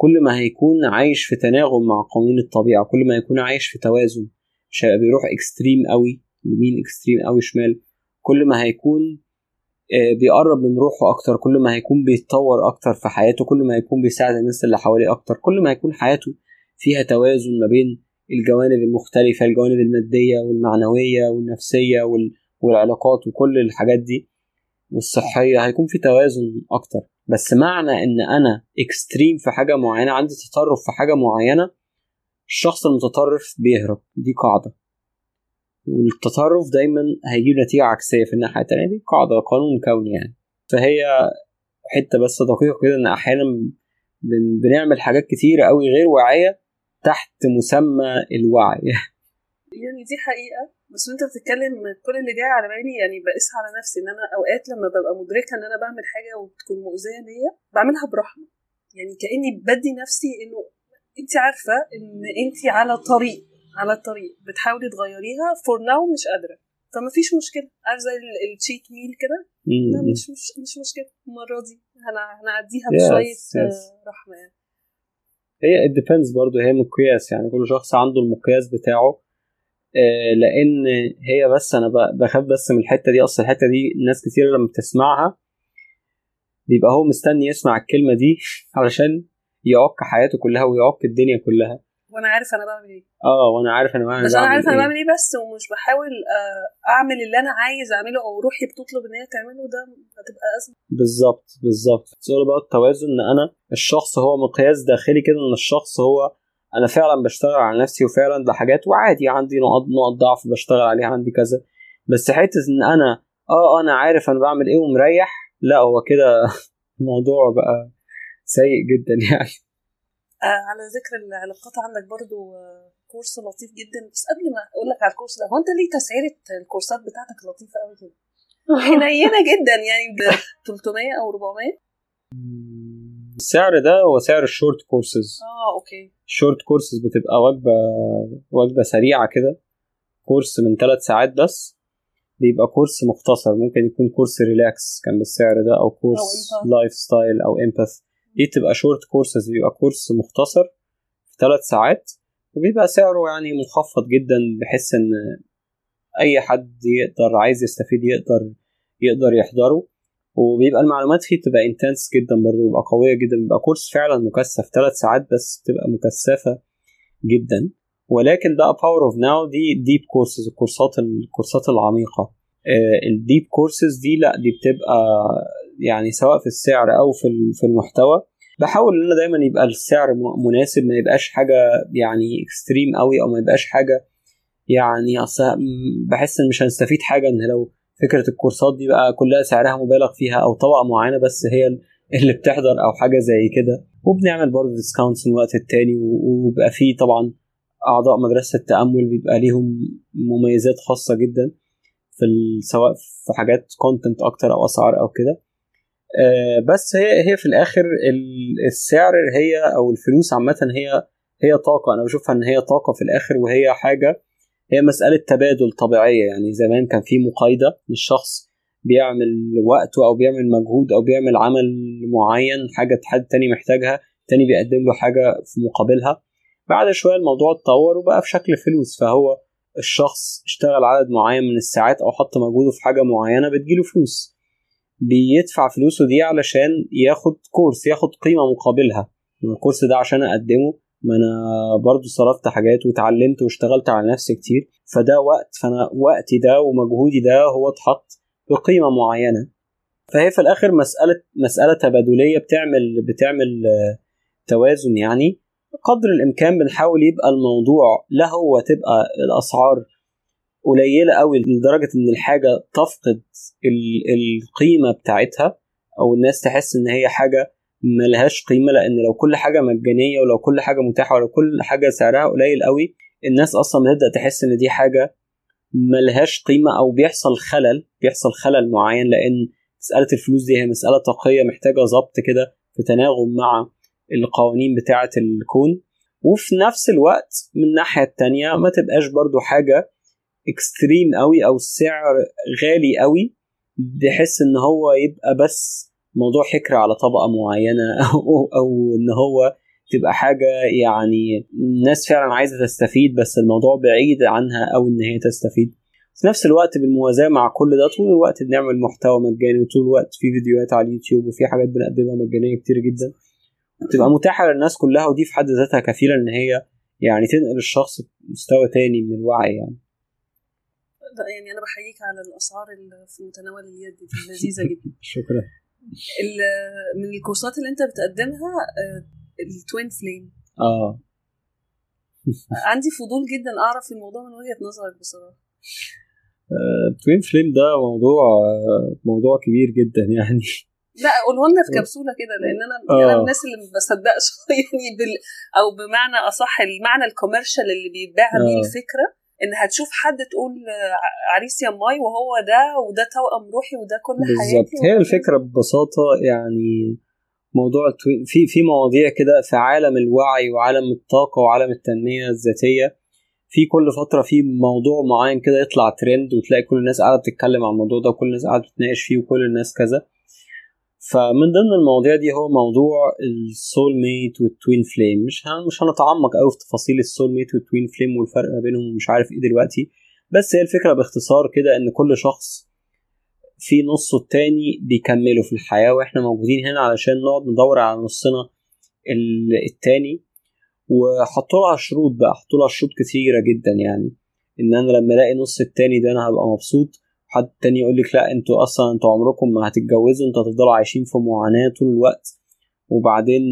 كل ما هيكون عايش في تناغم مع قوانين الطبيعة كل ما يكون عايش في توازن مش هيبقى بيروح extreme قوي يمين extreme قوي شمال. كل ما هيكون بيقرب من روحه أكتر كل ما هيكون بيتطور أكتر في حياته كل ما هيكون بيساعد الناس اللي حواليه أكتر كل ما هيكون حياته فيها توازن ما بين الجوانب المختلفة الجوانب المادية والمعنوية والنفسية والعلاقات وكل الحاجات دي والصحية هيكون في توازن أكتر. بس معنى إن أنا extreme في حاجة معينة عندي تطرف في حاجة معينة الشخص المتطرف بيهرب. دي قاعدة. والتطرف دايما هيجيب نتيجة عكسية في الناحية التانية. دي قاعدة قانون كوني يعني. فهي حتة بس دقيقة كده إن أحيانا بنعمل حاجات كتيرة أوي غير واعية تحت مسمى الوعي. يعني دي حقيقة. بس وانت بتتكلم كل اللي جاي على بالي يعني بقيسها على نفسي إن أنا أوقات لما ببقى مدركة إن أنا بعمل حاجة وبتكون مؤذية ليا بعملها برحمة. يعني كأني بدي نفسي إنه انت عارفة إن انت على طريق على الطريق بتحاولي تغيريها for now مش قادرة. فما فيش مشكلة. عارف زي ال cheat meal كده؟ لا مش مش مش مشكلة. المرة دي هنعديها بشوية yes, yes. رحمة يعني. هي depends برضه هي مقياس. يعني كل شخص عنده المقياس بتاعه. آه لأن هي بس أنا بخاف بس من الحتة دي. أصل الحتة دي ناس كتير لما بتسمعها بيبقى هو مستني يسمع الكلمة دي علشان يعك حياته كلها ويعك الدنيا كلها. وأنا عارف أنا بعمل إيه. آه وأنا عارف أنا بعمل بس أنا عارف أنا بعمل إيه بس ومش بحاول أعمل اللي أنا عايز أعمله أو روحي بتطلب إن هي تعمله ده هتبقى أزمة. بالظبط بالظبط. سؤال بقى التوازن إن أنا الشخص هو مقياس داخلي كده إن الشخص هو أنا فعلا بشتغل على نفسي وفعلا ده حاجات وعادي عندي نقط نقط ضعف بشتغل عليها عندي كذا. بس حتة إن أنا آه أنا عارف أنا بعمل إيه ومريح لا هو كده الموضوع بقى سيء جدا يعني. آه على ذكر العلاقات عندك برضو آه course لطيف جدا. بس قبل ما أقول لك على ال course ده هو أنت ليه تسعيرة ال course ات بتاعتك لطيفة قوي كده حنينه جدا يعني ب 300 أو 400 السعر ده هو سعر ال short courses آه okay. ال short courses بتبقى وجبة وجبة سريعة كده. course من ثلاث ساعات بس. بيبقى course مختصر. ممكن يكون course relax كان بالسعر ده أو course lifestyle أو empath. دي تبقى short courses بيبقى course مختصر في ثلاث ساعات. وبيبقى سعره يعني منخفض جدا بحيث إن أي حد يقدر عايز يستفيد يقدر يقدر يحضره. وبيبقى المعلومات فيه بتبقى intense جدا برضه بيبقى قوية جدا بيبقى course فعلا مكثف ثلاث ساعات بس بتبقى مكثفة جدا. ولكن بقى power of now دي ديب كورسز الكورسات الكورسات العميقة. ال deep courses دي لأ دي بتبقى يعني سواء في السعر أو في في المحتوى. بحاول إن أنا دايما يبقى السعر مناسب ما يبقاش حاجة يعني extreme قوي أو ما يبقاش حاجة يعني أصل بحس إن مش هنستفيد حاجة إن لو فكرة ال course ات دي بقى كلها سعرها مبالغ فيها أو طبقة معينة بس هي اللي بتحضر أو حاجة زي كده. وبنعمل برضه discounts من وقت التاني وبيبقى فيه طبعا أعضاء مدرسة التأمل بيبقى ليهم مميزات خاصة جدا في سواء في حاجات كونتنت أكتر أو أسعار أو كده. آه بس هي هي في الآخر السعر هي أو الفلوس عامة هي هي طاقة. أنا بشوفها إن هي طاقة في الآخر وهي حاجة هي مسألة تبادل طبيعية. يعني زمان كان في مقايضة للشخص بيعمل وقته أو بيعمل مجهود أو بيعمل عمل معين حاجة حد تاني محتاجها تاني بيقدم له حاجة في مقابلها. بعد شوية الموضوع اتطور وبقى في شكل فلوس. فهو الشخص اشتغل عدد معين من الساعات أو حط مجهوده في حاجة معينة بتجيله فلوس. بيدفع فلوسه دي علشان ياخد كورس ياخد قيمة مقابلها. الكورس ده عشان أقدمه ما أنا برضو صرفت حاجات وتعلمت واشتغلت على نفسي كتير. فده وقت فأنا وقتي ده ومجهودي ده هو اتحط بقيمة معينة. فهي في الآخر مسألة مسألة تبادلية بتعمل بتعمل توازن يعني. قدر الإمكان بنحاول يبقى الموضوع لا هو تبقى الأسعار قليلة قوي لدرجة إن الحاجة تفقد القيمة بتاعتها أو الناس تحس إن هي حاجة ملهاش قيمة لأن لو كل حاجة مجانية ولو كل حاجة متاحة ولو كل حاجة سعرها قليل قوي الناس أصلا بتبدأ تحس إن دي حاجة ملهاش قيمة أو بيحصل خلل بيحصل خلل معين لأن مسألة الفلوس دي هي مسألة طاقية محتاجة ضبط كده في تناغم مع القوانين بتاعة الكون. وفي نفس الوقت من الناحية التانية ما تبقاش برضو حاجة اكستريم قوي أو السعر غالي قوي بحيث إن هو يبقى بس موضوع حكر على طبقة معينة أو أو إن هو تبقى حاجة يعني الناس فعلا عايزة تستفيد بس الموضوع بعيد عنها أو إن هي تستفيد. في نفس الوقت بالموازاة مع كل ده طول الوقت بنعمل محتوى مجاني وطول الوقت في فيديوهات على اليوتيوب وفي حاجات بنقدمها مجانية كتير جدا. تبقى متاحة للناس كلها ودي في حد ذاتها كفيلة إن هي يعني تنقل الشخص مستوى تاني من الوعي يعني. يعني أنا بحييك على الأسعار اللي في متناول اليد دي لذيذة جدا. شكرا. من ال course ات اللي انت بتقدمها ال twin flame آه. عندي فضول جدا أعرف الموضوع من وجهة نظرك بصراحة. twin flame ده موضوع موضوع كبير جدا يعني. لا قوله لنا في كبسولة كده لأن أنا آه. أنا من الناس اللي ما بصدقش يعني بال أو بمعنى أصح المعنى ال commercial اللي بيتباع بيه آه. الفكرة. إن هتشوف حد تقول عريس يا ماي وهو ده وده توأم روحي وده كل حياتي بالظبط. هي الفكرة ببساطة يعني موضوع في في مواضيع كده في عالم الوعي وعالم الطاقة وعالم التنمية الذاتية في كل فترة في موضوع معين كده يطلع ترند وتلاقي كل الناس قاعدة بتتكلم عن الموضوع ده وكل الناس قاعدة تتناقش فيه وكل الناس كذا. فمن ضمن المواضيع دي هو موضوع ال soulmate وال twin flame مش مش هنتعمق قوي في تفاصيل ال soulmate وال twin flame والفرق ما بينهم ومش عارف إيه دلوقتي. بس هي الفكرة باختصار كده إن كل شخص في نصه التاني بيكمله في الحياة وإحنا موجودين هنا علشان نقعد ندور على نصنا التاني. وحطوا لها شروط بقى حطوا لها شروط كتيرة جدا يعني. إن أنا لما ألاقي نص التاني ده أنا هبقى مبسوط. حد تاني يقول لك لا أنتوا أصلا أنتوا عمركم ما هتتجوزوا أنتوا هتفضلوا عايشين في معاناة طول الوقت. وبعدين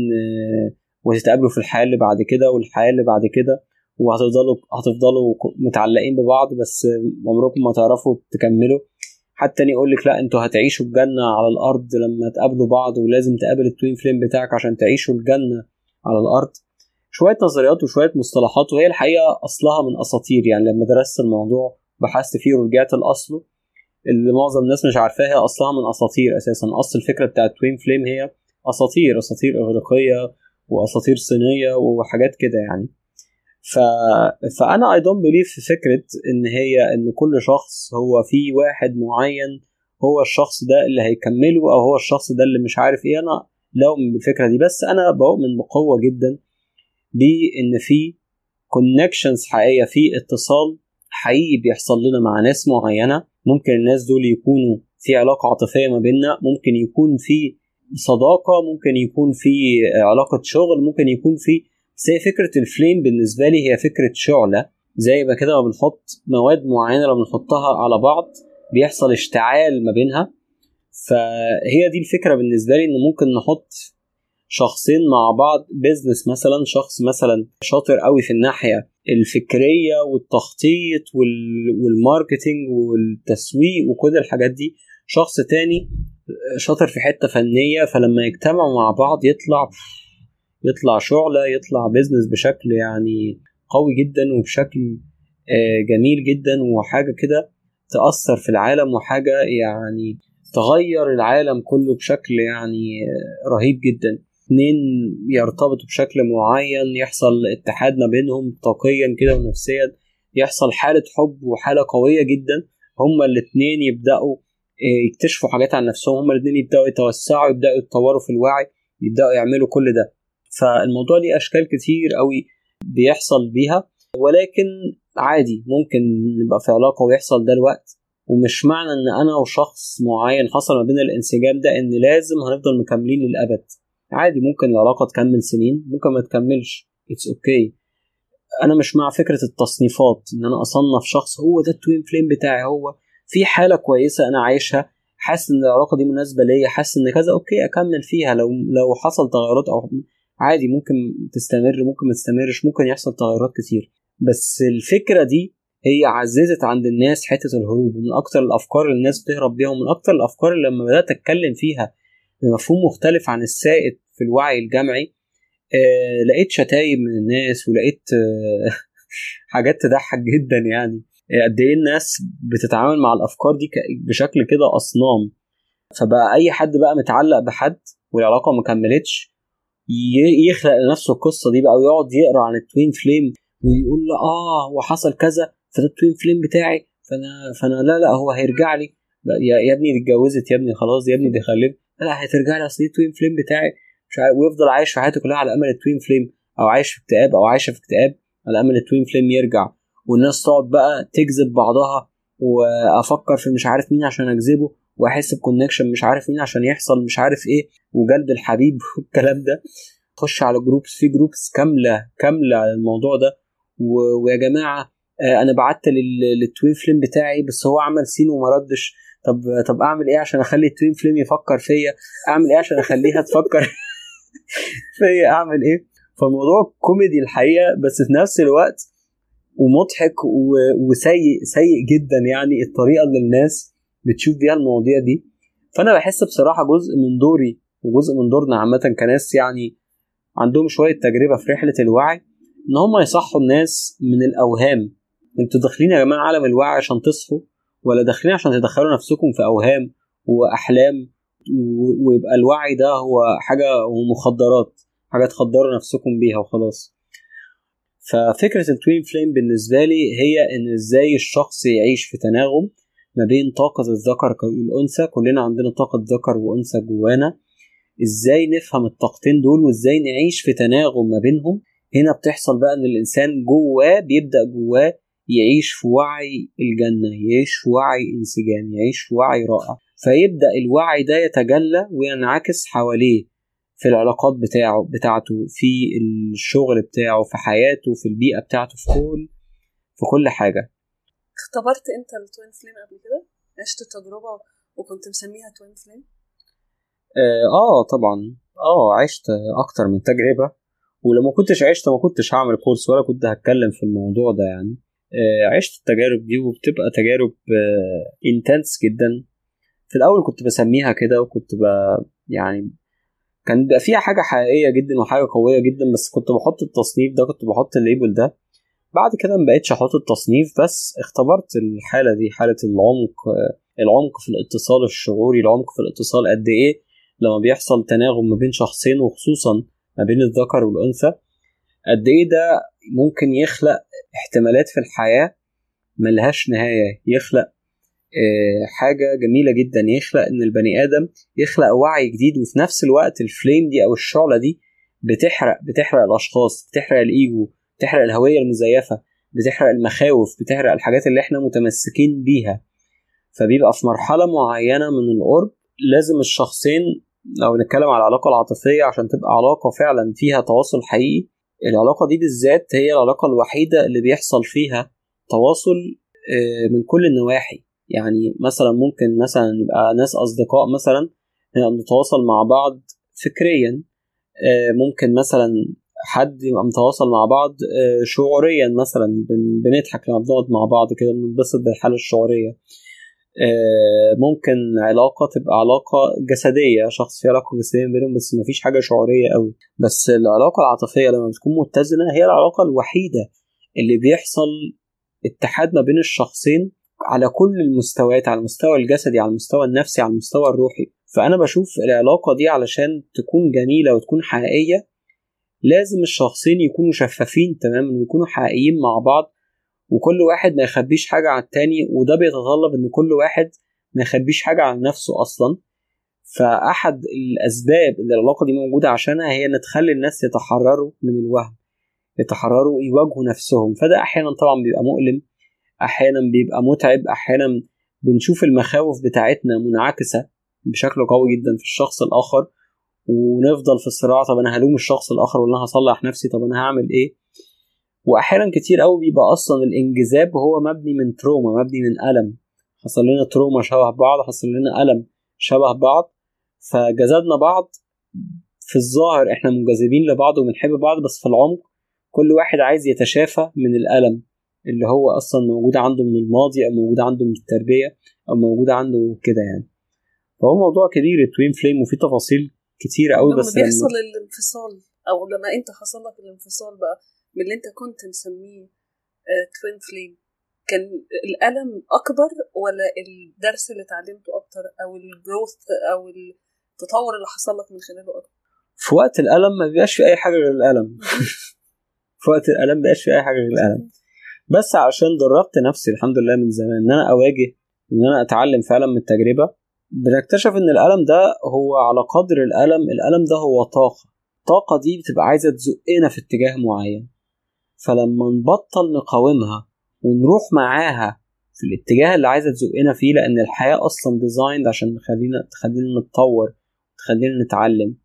وهتتقابلوا في الحياة اللي بعد كده والحياة اللي بعد كده وهتفضلوا هتفضلوا متعلقين ببعض بس عمركم ما تعرفوا تكملوا. حد تاني يقول لك لا أنتوا هتعيشوا الجنة على الأرض لما تقابلوا بعض ولازم تقابل ال twin flame بتاعك عشان تعيشوا الجنة على الأرض. شوية نظريات وشوية مصطلحات وهي الحقيقة أصلها من أساطير. يعني لما درست الموضوع بحثت فيه ورجعت لأصله. اللي معظم الناس مش عارفاها أصلها من أساطير أساسا. أصل الفكرة بتاعت twin flame هي أساطير أساطير اغريقيه وأساطير صينية وحاجات كده يعني. ف... فأنا I don't believe في فكرة إن هي إن كل شخص هو في واحد معين هو الشخص ده اللي هيكمله أو هو الشخص ده اللي مش عارف إيه. أنا لا أؤمن بالفكرة دي. بس أنا بؤمن بقوة جدا بإن في connections حقيقية في اتصال حقيقي بيحصل لنا مع ناس معينة. ممكن الناس دول يكونوا في علاقة عاطفية ما بيننا ممكن يكون في صداقة ممكن يكون في علاقة شغل ممكن يكون في بس هي فكرة ال flame بالنسبة لي هي فكرة شعلة. زي ما كده ما بنحط مواد معينة لما بنحطها على بعض بيحصل اشتعال ما بينها. فهي دي الفكرة بالنسبة لي إن ممكن نحط شخصين مع بعض business مثلا شخص مثلا شاطر قوي في الناحية الفكرية والتخطيط وال marketing والتسويق وكل الحاجات دي. شخص تاني شاطر في حتة فنية فلما يجتمعوا مع بعض يطلع يطلع شعلة يطلع بيزنس بشكل يعني قوي جدا وبشكل جميل جدا وحاجة كده تأثر في العالم وحاجة يعني تغير العالم كله بشكل يعني رهيب جدا. اتنين يرتبطوا بشكل معين يحصل اتحاد ما بينهم طاقيا كده ونفسيا يحصل حالة حب وحالة قوية جدا هما الاتنين يبدأوا يكتشفوا حاجات عن نفسهم هما الاتنين يبدأوا يتوسعوا يبدأوا يتطوروا في الوعي يبدأوا يعملوا كل ده. فالموضوع ليه أشكال كتير قوي بيحصل بيها ولكن عادي ممكن نبقى في علاقة ويحصل ده الوقت ومش معنى إن أنا وشخص معين حصل ما بين الانسجام ده إن لازم هنفضل مكملين للأبد. عادي ممكن العلاقة تكمل سنين ممكن ما تكملش. it's okay okay. أنا مش مع فكرة التصنيفات إن أنا أصنف شخص هو ده ال twin flame بتاعي هو في حالة كويسة أنا عايشها حاسس إن العلاقة دي مناسبة ليا حاسس إن كذا okay أكمل فيها. لو لو حصل تغيرات أو عادي ممكن تستمر ممكن ما تستمرش ممكن يحصل تغيرات كتير. بس الفكرة دي هي عززت عند الناس حتة الهروب من أكتر الأفكار اللي الناس بتهرب بيها ومن أكتر الأفكار اللي لما بدأت أتكلم فيها بمفهوم مختلف عن السائد في الوعي الجمعي. آه لقيت شتايم من الناس ولقيت آه حاجات تضحك جدا يعني. قد إيه الناس بتتعامل مع الأفكار دي بشكل كده أصنام. فبقى أي حد بقى متعلق بحد والعلاقة ما كملتش يخلق لنفسه القصة دي بقى ويقعد يقرأ عن ال twin flame ويقول له آه وحصل كذا فده ال twin flame بتاعي فأنا فأنا لا لا هو هيرجع لي. يا ابني دي اتجوزت يا ابني خلاص يا ابني دي خلفت لا هترجع لي أصل ال twin flame بتاعي. مش عارف ويفضل عايش في حياته كلها على أمل ال twin flame أو عايش في اكتئاب أو عايشة في اكتئاب على أمل ال twin flame يرجع. والناس تقعد بقى تجذب بعضها وأفكر في مش عارف مين عشان أجذبه وأحس ب connection مش عارف مين عشان يحصل مش عارف إيه وجذب الحبيب والكلام ده. خش على groups في groups كاملة كاملة على الموضوع ده ويا جماعة أنا بعت لل twin flame بتاعي بس هو عمل seen وما ردش. طب طب أعمل إيه عشان أخلي ال twin flame يفكر فيا؟ أعمل إيه عشان أخليها تفكر فيا؟ أعمل إيه؟ فالموضوع كوميدي الحقيقة بس في نفس الوقت ومضحك وسيء سيء جدا يعني الطريقة اللي الناس بتشوف بيها المواضيع دي. فأنا بحس بصراحة جزء من دوري وجزء من دورنا عامة كناس يعني عندهم شوية تجربة في رحلة الوعي إن هم يصحوا الناس من الأوهام. أنتوا داخلين يا جماعة عالم الوعي عشان تصحوا؟ ولا داخلين عشان تدخلوا نفسكم في أوهام وأحلام ويبقى الوعي ده هو حاجة ومخدرات حاجة تخدروا نفسكم بيها وخلاص. ففكرة التوين فليم بالنسبة لي هي إن إزاي الشخص يعيش في تناغم ما بين طاقة الذكر والأنثى كلنا عندنا طاقة ذكر وأنثى جوانا. إزاي نفهم الطاقتين دول وإزاي نعيش في تناغم ما بينهم؟ هنا بتحصل بقى إن الإنسان جواه بيبدأ جواه يعيش في وعي الجنة يعيش في وعي انسجام يعيش في وعي رائع. فيبدأ الوعي ده يتجلى وينعكس حواليه في العلاقات بتاعه بتاعته في الشغل بتاعه في حياته في البيئة بتاعته في كل في كل حاجة. اختبرت انت ال twin flame قبل كده؟ عشت التجربة وكنت مسميها twin flame؟ آه, آه طبعا. آه عشت أكتر من تجربة. ولما كنتش عشت ما كنتش هعمل كورس ولا كنت هتكلم في الموضوع ده يعني. آه عشت التجارب دي وبتبقى تجارب آه intense جدا. في الأول كنت بسميها كده وكنت ب يعني كان بيبقى فيها حاجة حقيقية جدا وحاجة قوية جدا بس كنت بحط التصنيف ده كنت بحط ال label ده. بعد كده ما بقتش أحط التصنيف بس اختبرت الحالة دي حالة العمق العمق في الاتصال الشعوري العمق في الاتصال قد إيه لما بيحصل تناغم ما بين شخصين وخصوصا ما بين الذكر والأنثى. قد إيه ده ممكن يخلق احتمالات في الحياة ملهاش نهاية يخلق حاجة جميلة جدا يخلق إن البني آدم يخلق وعي جديد وفي نفس الوقت الفليم دي أو الشعلة دي بتحرق بتحرق الأشخاص بتحرق الإيجو بتحرق الهوية المزيفة بتحرق المخاوف بتحرق الحاجات اللي إحنا متمسكين بيها. فبيبقى في مرحلة معينة من القرب لازم الشخصين لو نتكلم على العلاقة العاطفية عشان تبقى علاقة فعلا فيها تواصل حقيقي العلاقة دي بالذات هي العلاقة الوحيدة اللي بيحصل فيها تواصل من كل النواحي. يعني مثلا ممكن مثلا يبقى ناس أصدقاء مثلا نتواصل مع بعض فكريا ممكن مثلا حد يبقى متواصل مع بعض شعوريا مثلا بنضحك لما بنقعد مع بعض كده بننبسط بالحالة الشعورية. ممكن علاقة تبقى علاقة جسدية شخص في علاقة جسدية بينهم بس مفيش حاجة شعورية قوي. بس العلاقة العاطفية لما بتكون متزنة هي العلاقة الوحيدة اللي بيحصل اتحاد ما بين الشخصين على كل المستويات على المستوى الجسدي على المستوى النفسي على المستوى الروحي. فأنا بشوف العلاقة دي علشان تكون جميلة وتكون حقيقية لازم الشخصين يكونوا شفافين تماما ويكونوا حقيقيين مع بعض. وكل واحد ما يخبيش حاجة عن التاني وده بيتطلب إن كل واحد ما يخبيش حاجة عن نفسه أصلا. فأحد الأسباب اللي العلاقة دي موجودة عشانها هي إن تخلي الناس يتحرروا من الوهم يتحرروا يواجهوا نفسهم. فده أحيانا طبعا بيبقى مؤلم أحيانا بيبقى متعب أحيانا بنشوف المخاوف بتاعتنا منعكسة بشكل قوي جدا في الشخص الآخر ونفضل في الصراع طب أنا هلوم الشخص الآخر ولا هصلح نفسي؟ طب أنا هعمل إيه؟ وأحيانا كتير قوي بيبقى أصلا الانجذاب هو مبني من تروما مبني من ألم. حصل لنا تروما شبه بعض حصل لنا ألم شبه بعض. فجذبنا بعض في الظاهر إحنا منجذبين لبعض وبنحب بعض بس في العمق كل واحد عايز يتشافى من الألم اللي هو أصلا موجود عنده من الماضي أو موجود عنده من التربية أو موجود عنده كده يعني. فهو موضوع كبير ال twin flame وفيه تفاصيل كتيرة قوي لما بس بيحصل الانفصال أو لما أنت حصل لك الانفصال بقى من اللي انت كنت مسميه twin flame كان الألم أكبر ولا الدرس اللي اتعلمته أكتر أو ال growth أو التطور اللي حصل لك من خلاله أكتر؟ في وقت الألم ما بيبقاش في أي حاجة غير الألم. في وقت الألم ما بيبقاش في أي حاجة غير الألم. بس عشان دربت نفسي الحمد لله من زمان إن أنا أواجه إن أنا أتعلم فعلا من التجربة بنكتشف إن الألم ده هو على قدر الألم الألم ده هو طاقة. الطاقة دي بتبقى عايزة تزقنا في اتجاه معين. فلما نبطل نقاومها ونروح معاها في الاتجاه اللي عايزة تزقنا فيه لأن الحياة أصلا ديزايند عشان تخلينا تخلينا نتطور تخلينا نتعلم.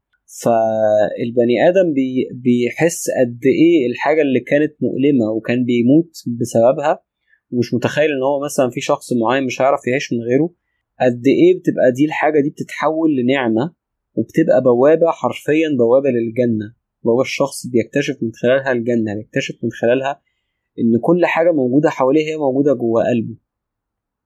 فالبني آدم بي بيحس قد إيه الحاجة اللي كانت مؤلمة وكان بيموت بسببها ومش متخيل إن هو مثلا في شخص معين مش هيعرف يعيش من غيره. قد إيه بتبقى دي الحاجة دي بتتحول لنعمة وبتبقى بوابة حرفيا بوابة للجنة. بوابه الشخص بيكتشف من خلالها الجنة بيكتشف من خلالها إن كل حاجة موجودة حواليه هي موجودة جوه قلبه.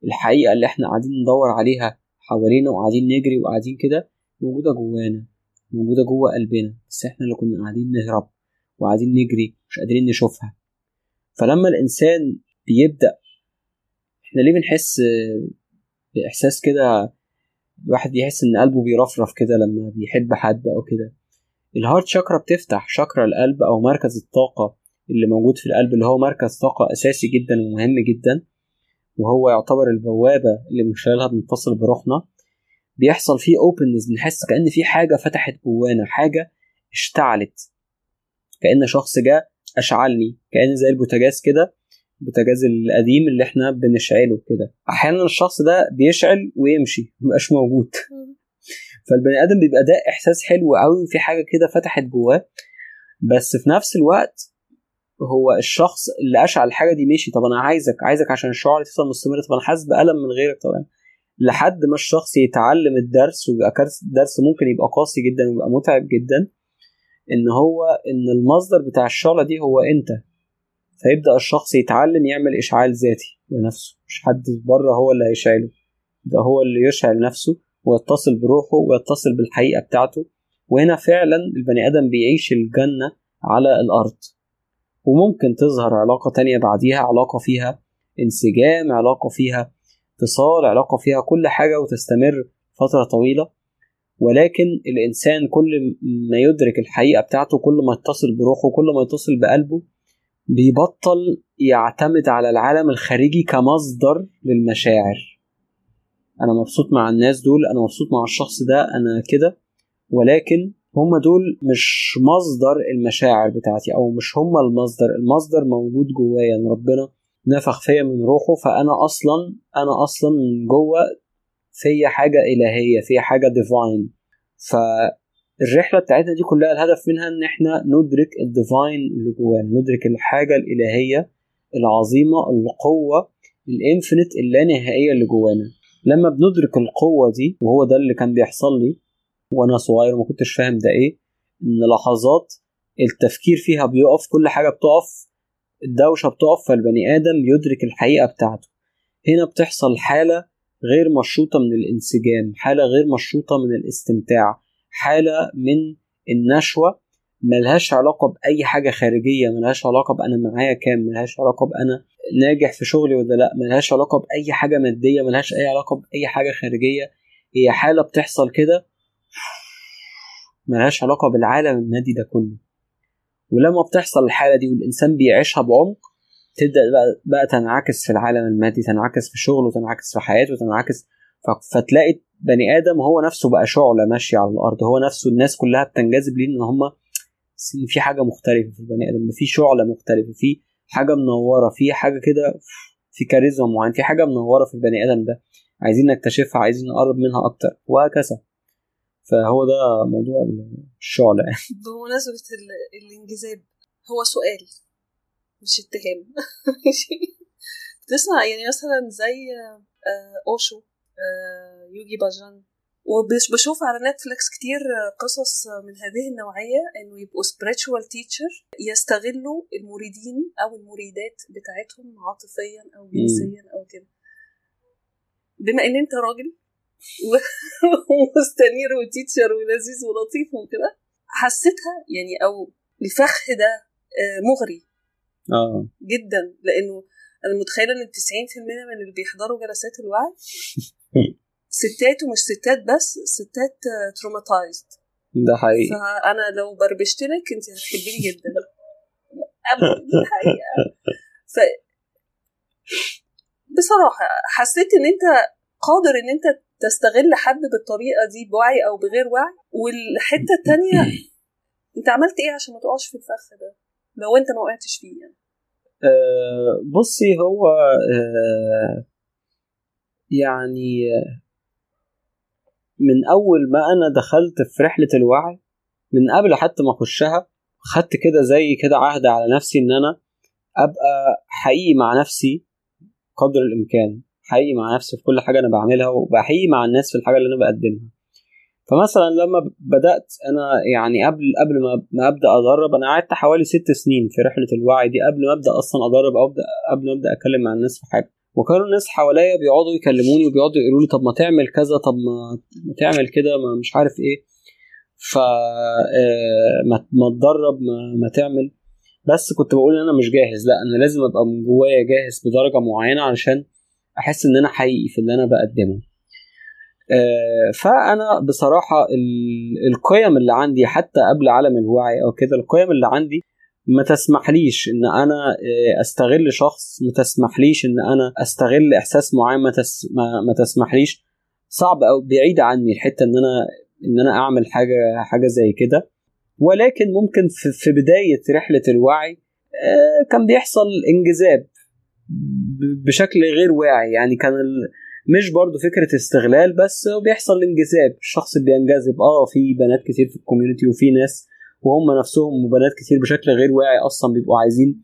الحقيقة اللي إحنا قاعدين ندور عليها حوالينا وقاعدين نجري وقاعدين كده موجودة جوانا موجودة جوه قلبنا بس إحنا اللي كنا قاعدين نهرب وقاعدين نجري مش قادرين نشوفها. فلما الإنسان بيبدأ إحنا ليه بنحس بإحساس كده؟ الواحد بيحس إن قلبه بيرفرف كده لما بيحب حد أو كده. الهارت شاكرا بتفتح شاكرا القلب أو مركز الطاقة اللي موجود في القلب اللي هو مركز طاقة أساسي جدا ومهم جدا وهو يعتبر البوابة اللي من خلالها بنتصل بروحنا. بيحصل فيه openness بنحس كأن في حاجة فتحت جوانا حاجة اشتعلت. كأن شخص جه أشعلني كأن زي البوتاجاز كده البوتاجاز القديم اللي إحنا بنشعله كده. أحيانا الشخص ده بيشعل ويمشي مبقاش موجود. فالبني آدم بيبقى ده إحساس حلو قوي وفي حاجة كده فتحت جواه. بس في نفس الوقت هو الشخص اللي أشعل الحاجة دي مشي طب أنا عايزك عايزك عشان الشعور تفضل مستمرة طب أنا حاسس بألم من غيرك طبعا لحد ما الشخص يتعلم الدرس ويبقى درس ممكن يبقى قاسي جدا ويبقى متعب جدا إن هو إن المصدر بتاع الشعلة دي هو أنت. فيبدأ الشخص يتعلم يعمل إشعال ذاتي لنفسه. مش حد بره هو اللي هيشعله. ده هو اللي يشعل نفسه. ويتصل بروحه ويتصل بالحقيقة بتاعته. وهنا فعلا البني آدم بيعيش الجنة على الأرض. وممكن تظهر علاقة تانية بعديها علاقة فيها انسجام علاقة فيها اتصال علاقة فيها كل حاجة وتستمر فترة طويلة. ولكن الإنسان كل ما يدرك الحقيقة بتاعته كل ما يتصل بروحه كل ما يتصل بقلبه بيبطل يعتمد على العالم الخارجي كمصدر للمشاعر. أنا مبسوط مع الناس دول أنا مبسوط مع الشخص ده أنا كده. ولكن هما دول مش مصدر المشاعر بتاعتي أو مش هما المصدر. المصدر موجود جوايا يعني ربنا نفخ فيا من روحه فأنا أصلا أنا أصلا من جوه فيا حاجة إلهية فيا حاجة divine فالرحلة بتاعتنا دي كلها الهدف منها إن إحنا ندرك ال divine اللي جوانا ندرك الحاجة الإلهية العظيمة القوة الانفينيت اللانهائيه اللي جوانا. لما بندرك القوة دي وهو ده اللي كان بيحصل لي وأنا صغير وما كنتش فاهم ده إيه إن لحظات التفكير فيها بيقف كل حاجة بتقف الدوشة بتقف فالبني آدم يدرك الحقيقة بتاعته. هنا بتحصل حالة غير مشروطة من الانسجام حالة غير مشروطة من الاستمتاع حالة من النشوة ملهاش علاقة بأي حاجة خارجية ملهاش علاقة بأنا معايا كام ملهاش علاقة بأنا ناجح في شغلي ولا لأ ملهاش علاقة بأي حاجة مادية ملهاش أي علاقة بأي حاجة خارجية. هي حالة بتحصل كده ملهاش علاقة بالعالم المادي ده كله. ولما بتحصل الحالة دي والإنسان بيعيشها بعمق تبدأ بقى, بقى تنعكس في العالم المادي تنعكس في شغله تنعكس في حياته تنعكس فتلاقي بني آدم هو نفسه بقى شعلة ماشية على الأرض. هو نفسه الناس كلها بتنجذب ليه؟ إن هما في حاجة مختلفة في البني آدم في شعلة مختلفة في حاجة منورة في حاجة كده في كاريزما معين في حاجة منورة في البني آدم ده عايزين نكتشفها عايزين نقرب منها أكتر وهكذا. فهو ده موضوع الشعلة يعني. بمناسبة الانجذاب هو سؤال مش اتهام. تسمع يعني مثلا زي أوشو يوجي باجان وبشوف على نتفليكس كتير قصص من هذه النوعية إنه يبقوا spiritual teacher يستغلوا المريدين أو المريدات بتاعتهم عاطفيا أو جنسيا أو كده. بما إن أنت راجل ومستنير وتيتشر ولذيذ ولطيف وكده حسيتها يعني أو الفخ ده آه، مغري. آه. جدا لأنه أنا متخيلة إن 90% من اللي بيحضروا جلسات الوعي ستات ومش ستات بس ستات traumatized ده حقيقي. فأنا لو بربشت لك انت هتحبيني جدا. الحقيقة ف بصراحة حسيت إن أنت قادر إن أنت تستغل حد بالطريقة دي بوعي أو بغير وعي. والحتة التانية أنت عملت إيه عشان ما تقعش في الفخ ده؟ لو أنت ما وقعتش فيه يعني. أه بصي هو أه يعني من أول ما أنا دخلت في رحلة الوعي من قبل حتى ما أخشها خدت كده زي كده عهد على نفسي إن أنا أبقى حقيقي مع نفسي قدر الإمكان حقيقي مع نفسي في كل حاجة أنا بعملها وبحقيقي مع الناس في الحاجة اللي أنا بقدمها. فمثلا لما بدأت أنا يعني قبل قبل ما ما أبدأ ادرب أنا قعدت حوالي ست سنين في رحلة الوعي دي قبل ما أبدأ أصلا ادرب أو أبدأ قبل ما أبدأ أتكلم مع الناس في حاجة. وكانوا الناس حواليا بيقعدوا يكلموني وبيقعدوا يقولوا لي طب ما تعمل كذا طب ما, تعمل كده ما مش عارف إيه. ف ما ما تدرب ما, ما تعمل. بس كنت بقول إن أنا مش جاهز لأ أنا لازم أبقى من جوايا جاهز بدرجة معينة علشان أحس إن أنا حقيقي في اللي أنا بقدمه. فأنا بصراحة القيم اللي عندي حتى قبل عالم الوعي أو كده القيم اللي عندي ما تسمحليش إن أنا آه، أستغل شخص ما تسمحليش إن أنا أستغل إحساس معين ما, تس ما, ما تسمحليش. صعب أو بعيد عني الحتة إن أنا إن أنا أعمل حاجة حاجة زي كده. ولكن ممكن في, في بداية رحلة الوعي آه، كان بيحصل انجذاب بشكل غير واعي. يعني كان مش برضه فكرة استغلال بس بيحصل انجذاب. الشخص بينجذب. آه في بنات كتير في ال community وفي ناس وهم نفسهم وبنات كتير بشكل غير واعي أصلا بيبقوا عايزين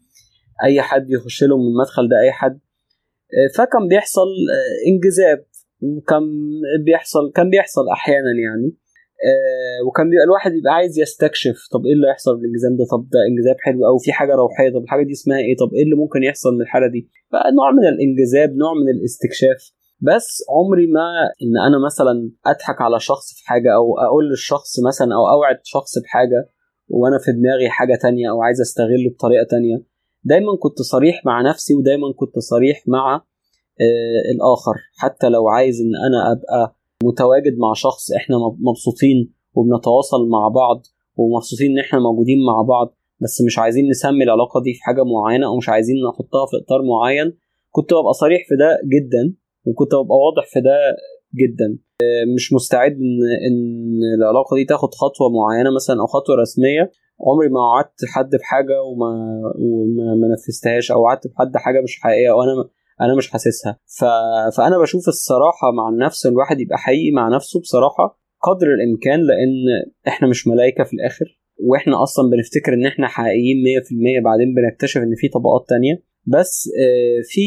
أي حد يخش لهم من المدخل ده أي حد. فكان بيحصل آه، انجذاب وكان بيحصل كان بيحصل أحيانا يعني. آه، وكان بيبقى الواحد يبقى عايز يستكشف طب إيه اللي هيحصل بالانجذاب ده؟ طب ده انجذاب حلو أو في حاجة روحية طب الحاجة دي اسمها إيه؟ طب إيه اللي ممكن يحصل من الحالة دي؟ فنوع من الانجذاب نوع من الاستكشاف. بس عمري ما إن أنا مثلا أضحك على شخص في حاجة أو أقول للشخص مثلا أو أوعد شخص بحاجة. وأنا في دماغي حاجة تانية أو عايز أستغله بطريقة تانية. دايما كنت صريح مع نفسي ودايما كنت صريح مع آه الآخر. حتى لو عايز إن أنا أبقى متواجد مع شخص إحنا مبسوطين وبنتواصل مع بعض ومبسوطين إن إحنا موجودين مع بعض بس مش عايزين نسمي العلاقة دي في حاجة معينة أو مش عايزين نحطها في إطار معين كنت ببقى صريح في ده جدا وكنت ببقى واضح في ده جدا. مش مستعد ان إن العلاقة دي تاخد خطوة معينة مثلا أو خطوة رسمية. عمري ما وعدت حد بحاجة وما وما ما نفذتهاش أو وعدت بحد حاجة مش حقيقية وأنا أنا مش حاسسها. ف... فأنا بشوف الصراحة مع النفس الواحد يبقى حقيقي مع نفسه بصراحة قدر الإمكان لأن إحنا مش ملائكة في الآخر وإحنا أصلا بنفتكر إن إحنا حقيقيين 100% بعدين بنكتشف إن في طبقات تانية. بس آه، في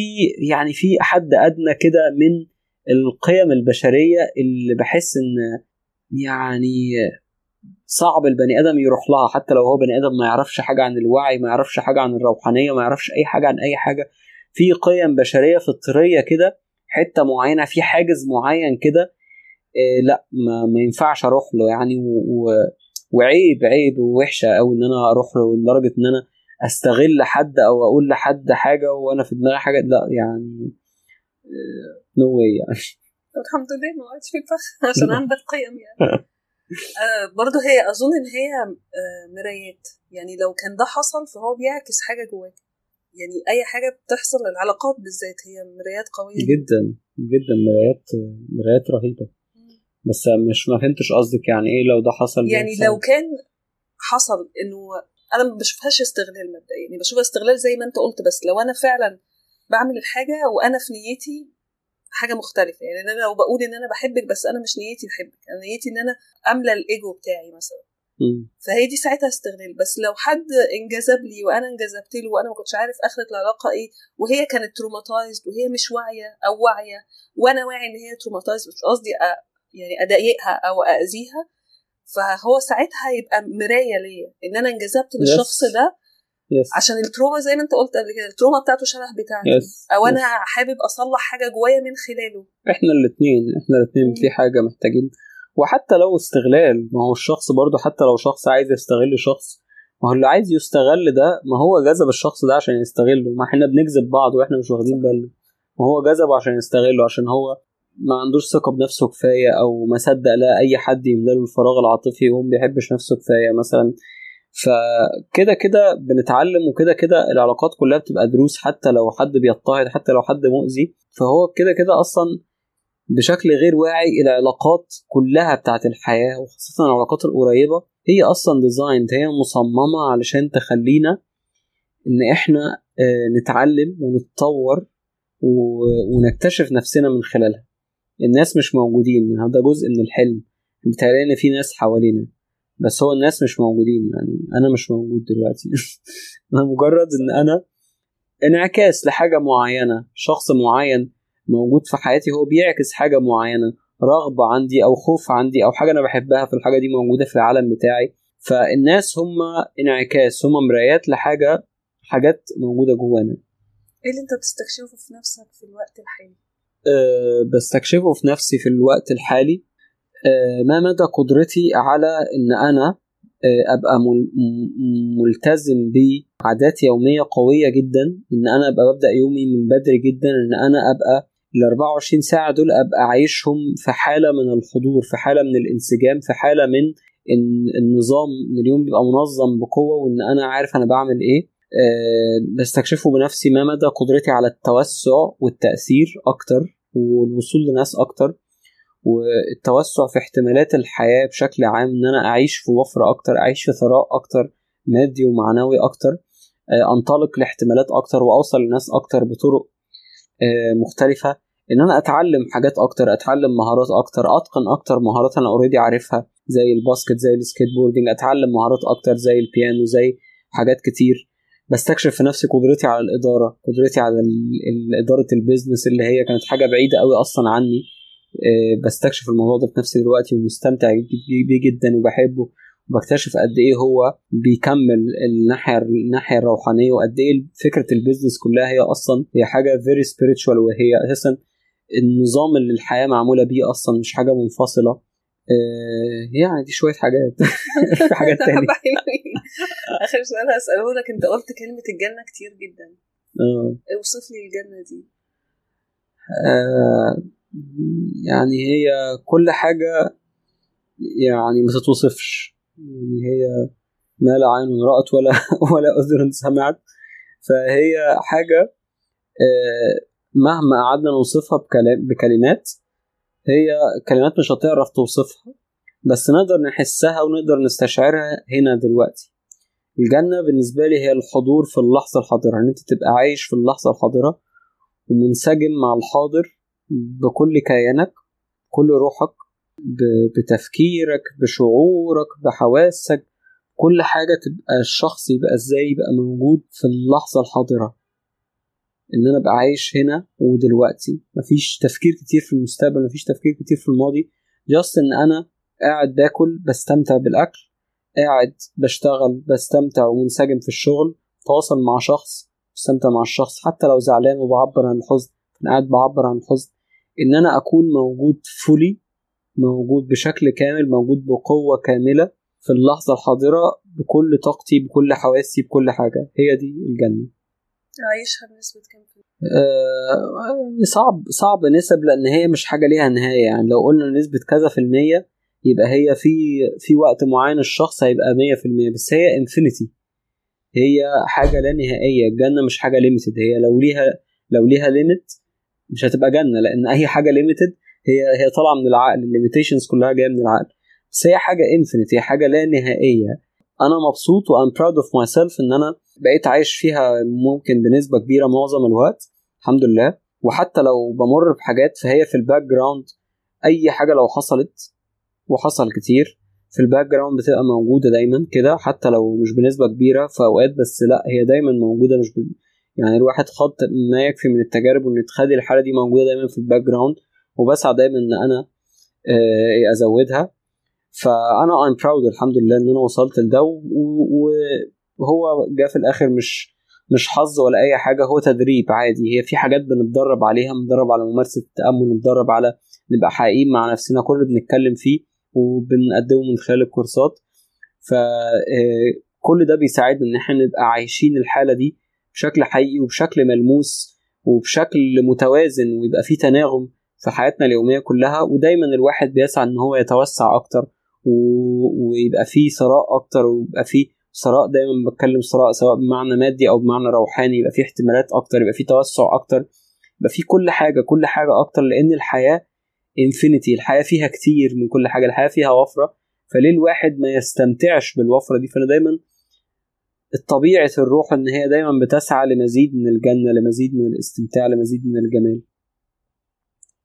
يعني في حد أدنى كده من القيم البشرية اللي بحس إن يعني صعب البني آدم يروح لها حتى لو هو بني آدم ما يعرفش حاجة عن الوعي ما يعرفش حاجة عن الروحانية ما يعرفش أي حاجة عن أي حاجة. في قيم بشرية فطرية كده حتة معينة في حاجز معين كده إيه لا ما, ما ينفعش أروح له يعني و, و وعيب عيب ووحشة قوي إن أنا أروح له لدرجة إن أنا أستغل حد أو أقول لحد حاجة وأنا في دماغي حاجة لا يعني نو no واي يعني. الحمد لله ما وقعتش في الفخ عشان عندك قيم يعني. آه برضه هي أظن إن هي آه مرايات. يعني لو كان ده حصل فهو بيعكس حاجة جواك. يعني أي حاجة بتحصل العلاقات بالذات هي مرايات قوية. جدا جدا مرايات مرايات رهيبة. بس مش ما فهمتش قصدك يعني إيه لو ده حصل يعني لو كان حصل إنه أنا ما بشوفهاش استغلال مبدئيا. يعني بشوفها استغلال زي ما أنت قلت بس لو أنا فعلا بعمل الحاجة وأنا في نيتي حاجة مختلفة. يعني أنا لو بقول إن أنا بحبك بس أنا مش نيتي بحبك. أنا نيتي إن أنا أملى الإيجو بتاعي مثلا. فهي دي ساعتها استغلال. بس لو حد انجذب لي وأنا انجذبت له وأنا ما كنتش عارف اخره العلاقة إيه وهي كانت traumatized وهي مش واعية أو واعية وأنا واعي إن هي traumatized مش قصدي يعني أضايقها أو اذيها فهو ساعتها هيبقى مراية ليا إن أنا انجذبت للشخص ده yes عشان ال trauma زي ما انت قلت قبل كده ال trauma بتاعته شبه بتاعتي yes أو أنا yes. حابب أصلح حاجة جوايا من خلاله. إحنا الاثنين إحنا الاثنين. في حاجة محتاجين. وحتى لو استغلال ما هو الشخص برضه حتى لو شخص عايز يستغل شخص ما هو اللي عايز يستغل ده ما هو جذب الشخص ده عشان يستغله. ما إحنا بنجذب بعض وإحنا مش واخدين بالنا ما هو جذبه عشان يستغله عشان هو ما عندوش ثقة بنفسه كفاية أو ما صدق لا أي حد يملاله الفراغ العاطفي وهو ما بيحبش نفسه كفاية. مثلا فكده كده بنتعلم وكده كده العلاقات كلها بتبقى دروس حتى لو حد بيضطهد حتى لو حد مؤذي. فهو كده كده أصلا بشكل غير واعي العلاقات كلها بتاعت الحياة وخاصة العلاقات القريبة هي أصلا ديزايند هي مصممة علشان تخلينا إن إحنا آه، نتعلم ونتطور ونكتشف نفسنا من خلالها. الناس مش موجودين هذا جزء من الحلم. بيتهيألي إن في ناس حوالينا. بس هو الناس مش موجودين يعني أنا مش موجود دلوقتي. أنا مجرد إن أنا انعكاس لحاجة معينة شخص معين موجود في حياتي هو بيعكس حاجة معينة رغبة عندي أو خوف عندي أو حاجة أنا بحبها في الحاجة دي موجودة في العالم بتاعي. فالناس هم انعكاس هم مرايات لحاجة حاجات موجودة جوانا. إيه اللي أنت بتستكشفه في نفسك في الوقت الحالي؟ أه بستكشفه في نفسي في الوقت الحالي؟ ما مدى قدرتي على إن أنا أه أبقى ملتزم بعادات يومية قوية جدا إن أنا أبقى ببدأ يومي من بدري جدا إن أنا أبقى ال 24 ساعة دول أبقى عايشهم في حالة من الحضور في حالة من الانسجام في حالة من ان النظام إن اليوم بيبقى منظم بقوة وإن أنا عارف أنا بعمل إيه. أه بستكشفه بنفسي ما مدى قدرتي على التوسع والتأثير أكتر والوصول لناس أكتر. والتوسع في احتمالات الحياة بشكل عام إن أنا أعيش في وفرة أكتر أعيش في ثراء أكتر مادي ومعنوي أكتر آه، أنطلق لاحتمالات أكتر وأوصل لناس أكتر بطرق آه، مختلفة. إن أنا أتعلم حاجات أكتر أتعلم مهارات أكتر أتقن أكتر مهارات أنا already عارفها زي ال basket زي ال skateboarding أتعلم مهارات أكتر زي البيانو زي حاجات كتير. بستكشف في نفسي قدرتي على الإدارة قدرتي على إدارة ال business اللي هي كانت حاجة بعيدة قوي أصلا عني. بستكشف الموضوع ده في نفسي دلوقتي ومستمتع بيه جدا وبحبه وبكتشف قد إيه هو بيكمل الناحية الناحية الروحانية وقد إيه فكرة ال business كلها هي أصلا هي حاجة very spiritual وهي أساسا النظام اللي الحياة معمولة بيه أصلا مش حاجة منفصلة. آه، يعني دي شوية حاجات. في حاجات تانية. آخر سؤال هساله لك أنت قلت كلمة الجنة كتير جدا. آه. أوصف لي الجنة دي. آه، يعني هي كل حاجة يعني ما تتوصفش. يعني هي ما لا عين رأت ولا ولا أذن سمعت. فهي حاجة آه، مهما قعدنا نوصفها بكلام بكلمات هي كلمات مش هتعرف توصفها. بس نقدر نحسها ونقدر نستشعرها هنا دلوقتي. الجنة بالنسبة لي هي الحضور في اللحظة الحاضرة. إن أنت تبقى عايش في اللحظة الحاضرة ومنسجم مع الحاضر بكل كيانك كل روحك بتفكيرك بشعورك بحواسك كل حاجة تبقى الشخص يبقى إزاي يبقى موجود في اللحظة الحاضرة. إن أنا أبقى عايش هنا ودلوقتي. مفيش تفكير كتير في المستقبل مفيش تفكير كتير في الماضي. جاست إن أنا قاعد باكل بستمتع بالأكل. قاعد بشتغل بستمتع ومنسجم في الشغل. تواصل مع شخص بستمتع مع الشخص. حتى لو زعلان وبعبر عن الحزن أنا قاعد بعبر عن الحزن. إن أنا أكون موجود فولي موجود بشكل كامل موجود بقوة كاملة في اللحظة الحاضرة بكل طاقتي بكل حواسي بكل حاجة. هي دي الجنة. عايشها بنسبه كام في آه صعب صعب نسب لأن هي مش حاجة ليها نهاية. يعني لو قلنا نسبة كذا في المية يبقى هي في في وقت معين الشخص هيبقى مية في المية. بس هي infinity هي حاجة لا نهائية. الجنة مش حاجة limited هي لو ليها لو ليها limit مش هتبقى جنة لأن أي حاجة limited هي هي طالعة من العقل ال limitations كلها جاية من العقل. بس هي حاجة infinite هي حاجة لا نهائية. أنا مبسوط و I'm proud of myself إن أنا بقيت عايش فيها ممكن بنسبة كبيرة معظم الوقت. الحمد لله. وحتى لو بمر بحاجات فهي في ال background أي حاجة لو حصلت وحصل كتير في ال background بتبقى موجودة دايما كده. حتى لو مش بنسبة كبيرة في أوقات بس لأ هي دايما موجودة مش. يعني الواحد خد ما يكفي من التجارب وإن تخلي الحالة دي موجودة دايما في ال background وبسعى دايما إن أنا آه، أزودها. فأنا I'm proud الحمد لله إن أنا وصلت لده. وهو جه في الآخر مش مش حظ ولا أي حاجة. هو تدريب عادي. هي في حاجات بنتدرب عليها. بنتدرب على ممارسة التأمل. نتدرب على نبقى حقيقيين مع نفسنا. كل اللي بنتكلم فيه وبنقدمه من خلال الكورسات. فكل آه، ده بيساعدنا إن إحنا نبقى عايشين الحالة دي بشكل حقيقي وبشكل ملموس وبشكل متوازن ويبقى في تناغم في حياتنا اليومية كلها ودايما الواحد بيسعى إن هو يتوسع أكتر ويبقى فيه ثراء أكتر ويبقى فيه ثراء دايما بتكلم ثراء سواء بمعنى مادي أو بمعنى روحاني يبقى فيه احتمالات أكتر يبقى فيه توسع أكتر يبقى فيه كل حاجة كل حاجة أكتر لأن الحياة انفينيتي الحياة فيها كتير من كل حاجة الحياة فيها وفرة فليه الواحد ما يستمتعش بالوفرة دي؟ فأنا دايما الطبيعة الروح إن هي دايما بتسعى لمزيد من الجنة لمزيد من الاستمتاع لمزيد من الجمال.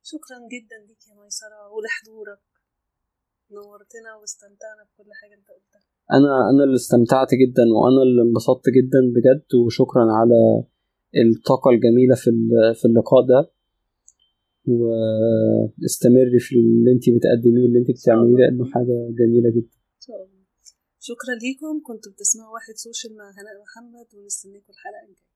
شكرا جدا ليك يا ميسرة ولحضورك. نورتنا واستمتعنا بكل حاجة أنت قلتها. أنا أنا اللي استمتعت جدا وأنا اللي انبسطت جدا بجد وشكرا على الطاقة الجميلة في في اللقاء ده. واستمري في اللي أنت بتقدميه واللي أنت بتعمليه لأنه حاجة جميلة جدا. شكرا ليكم. كنتوا بتسمعوا واحد سوشيال مع هناء محمد ونستناكم الحلقة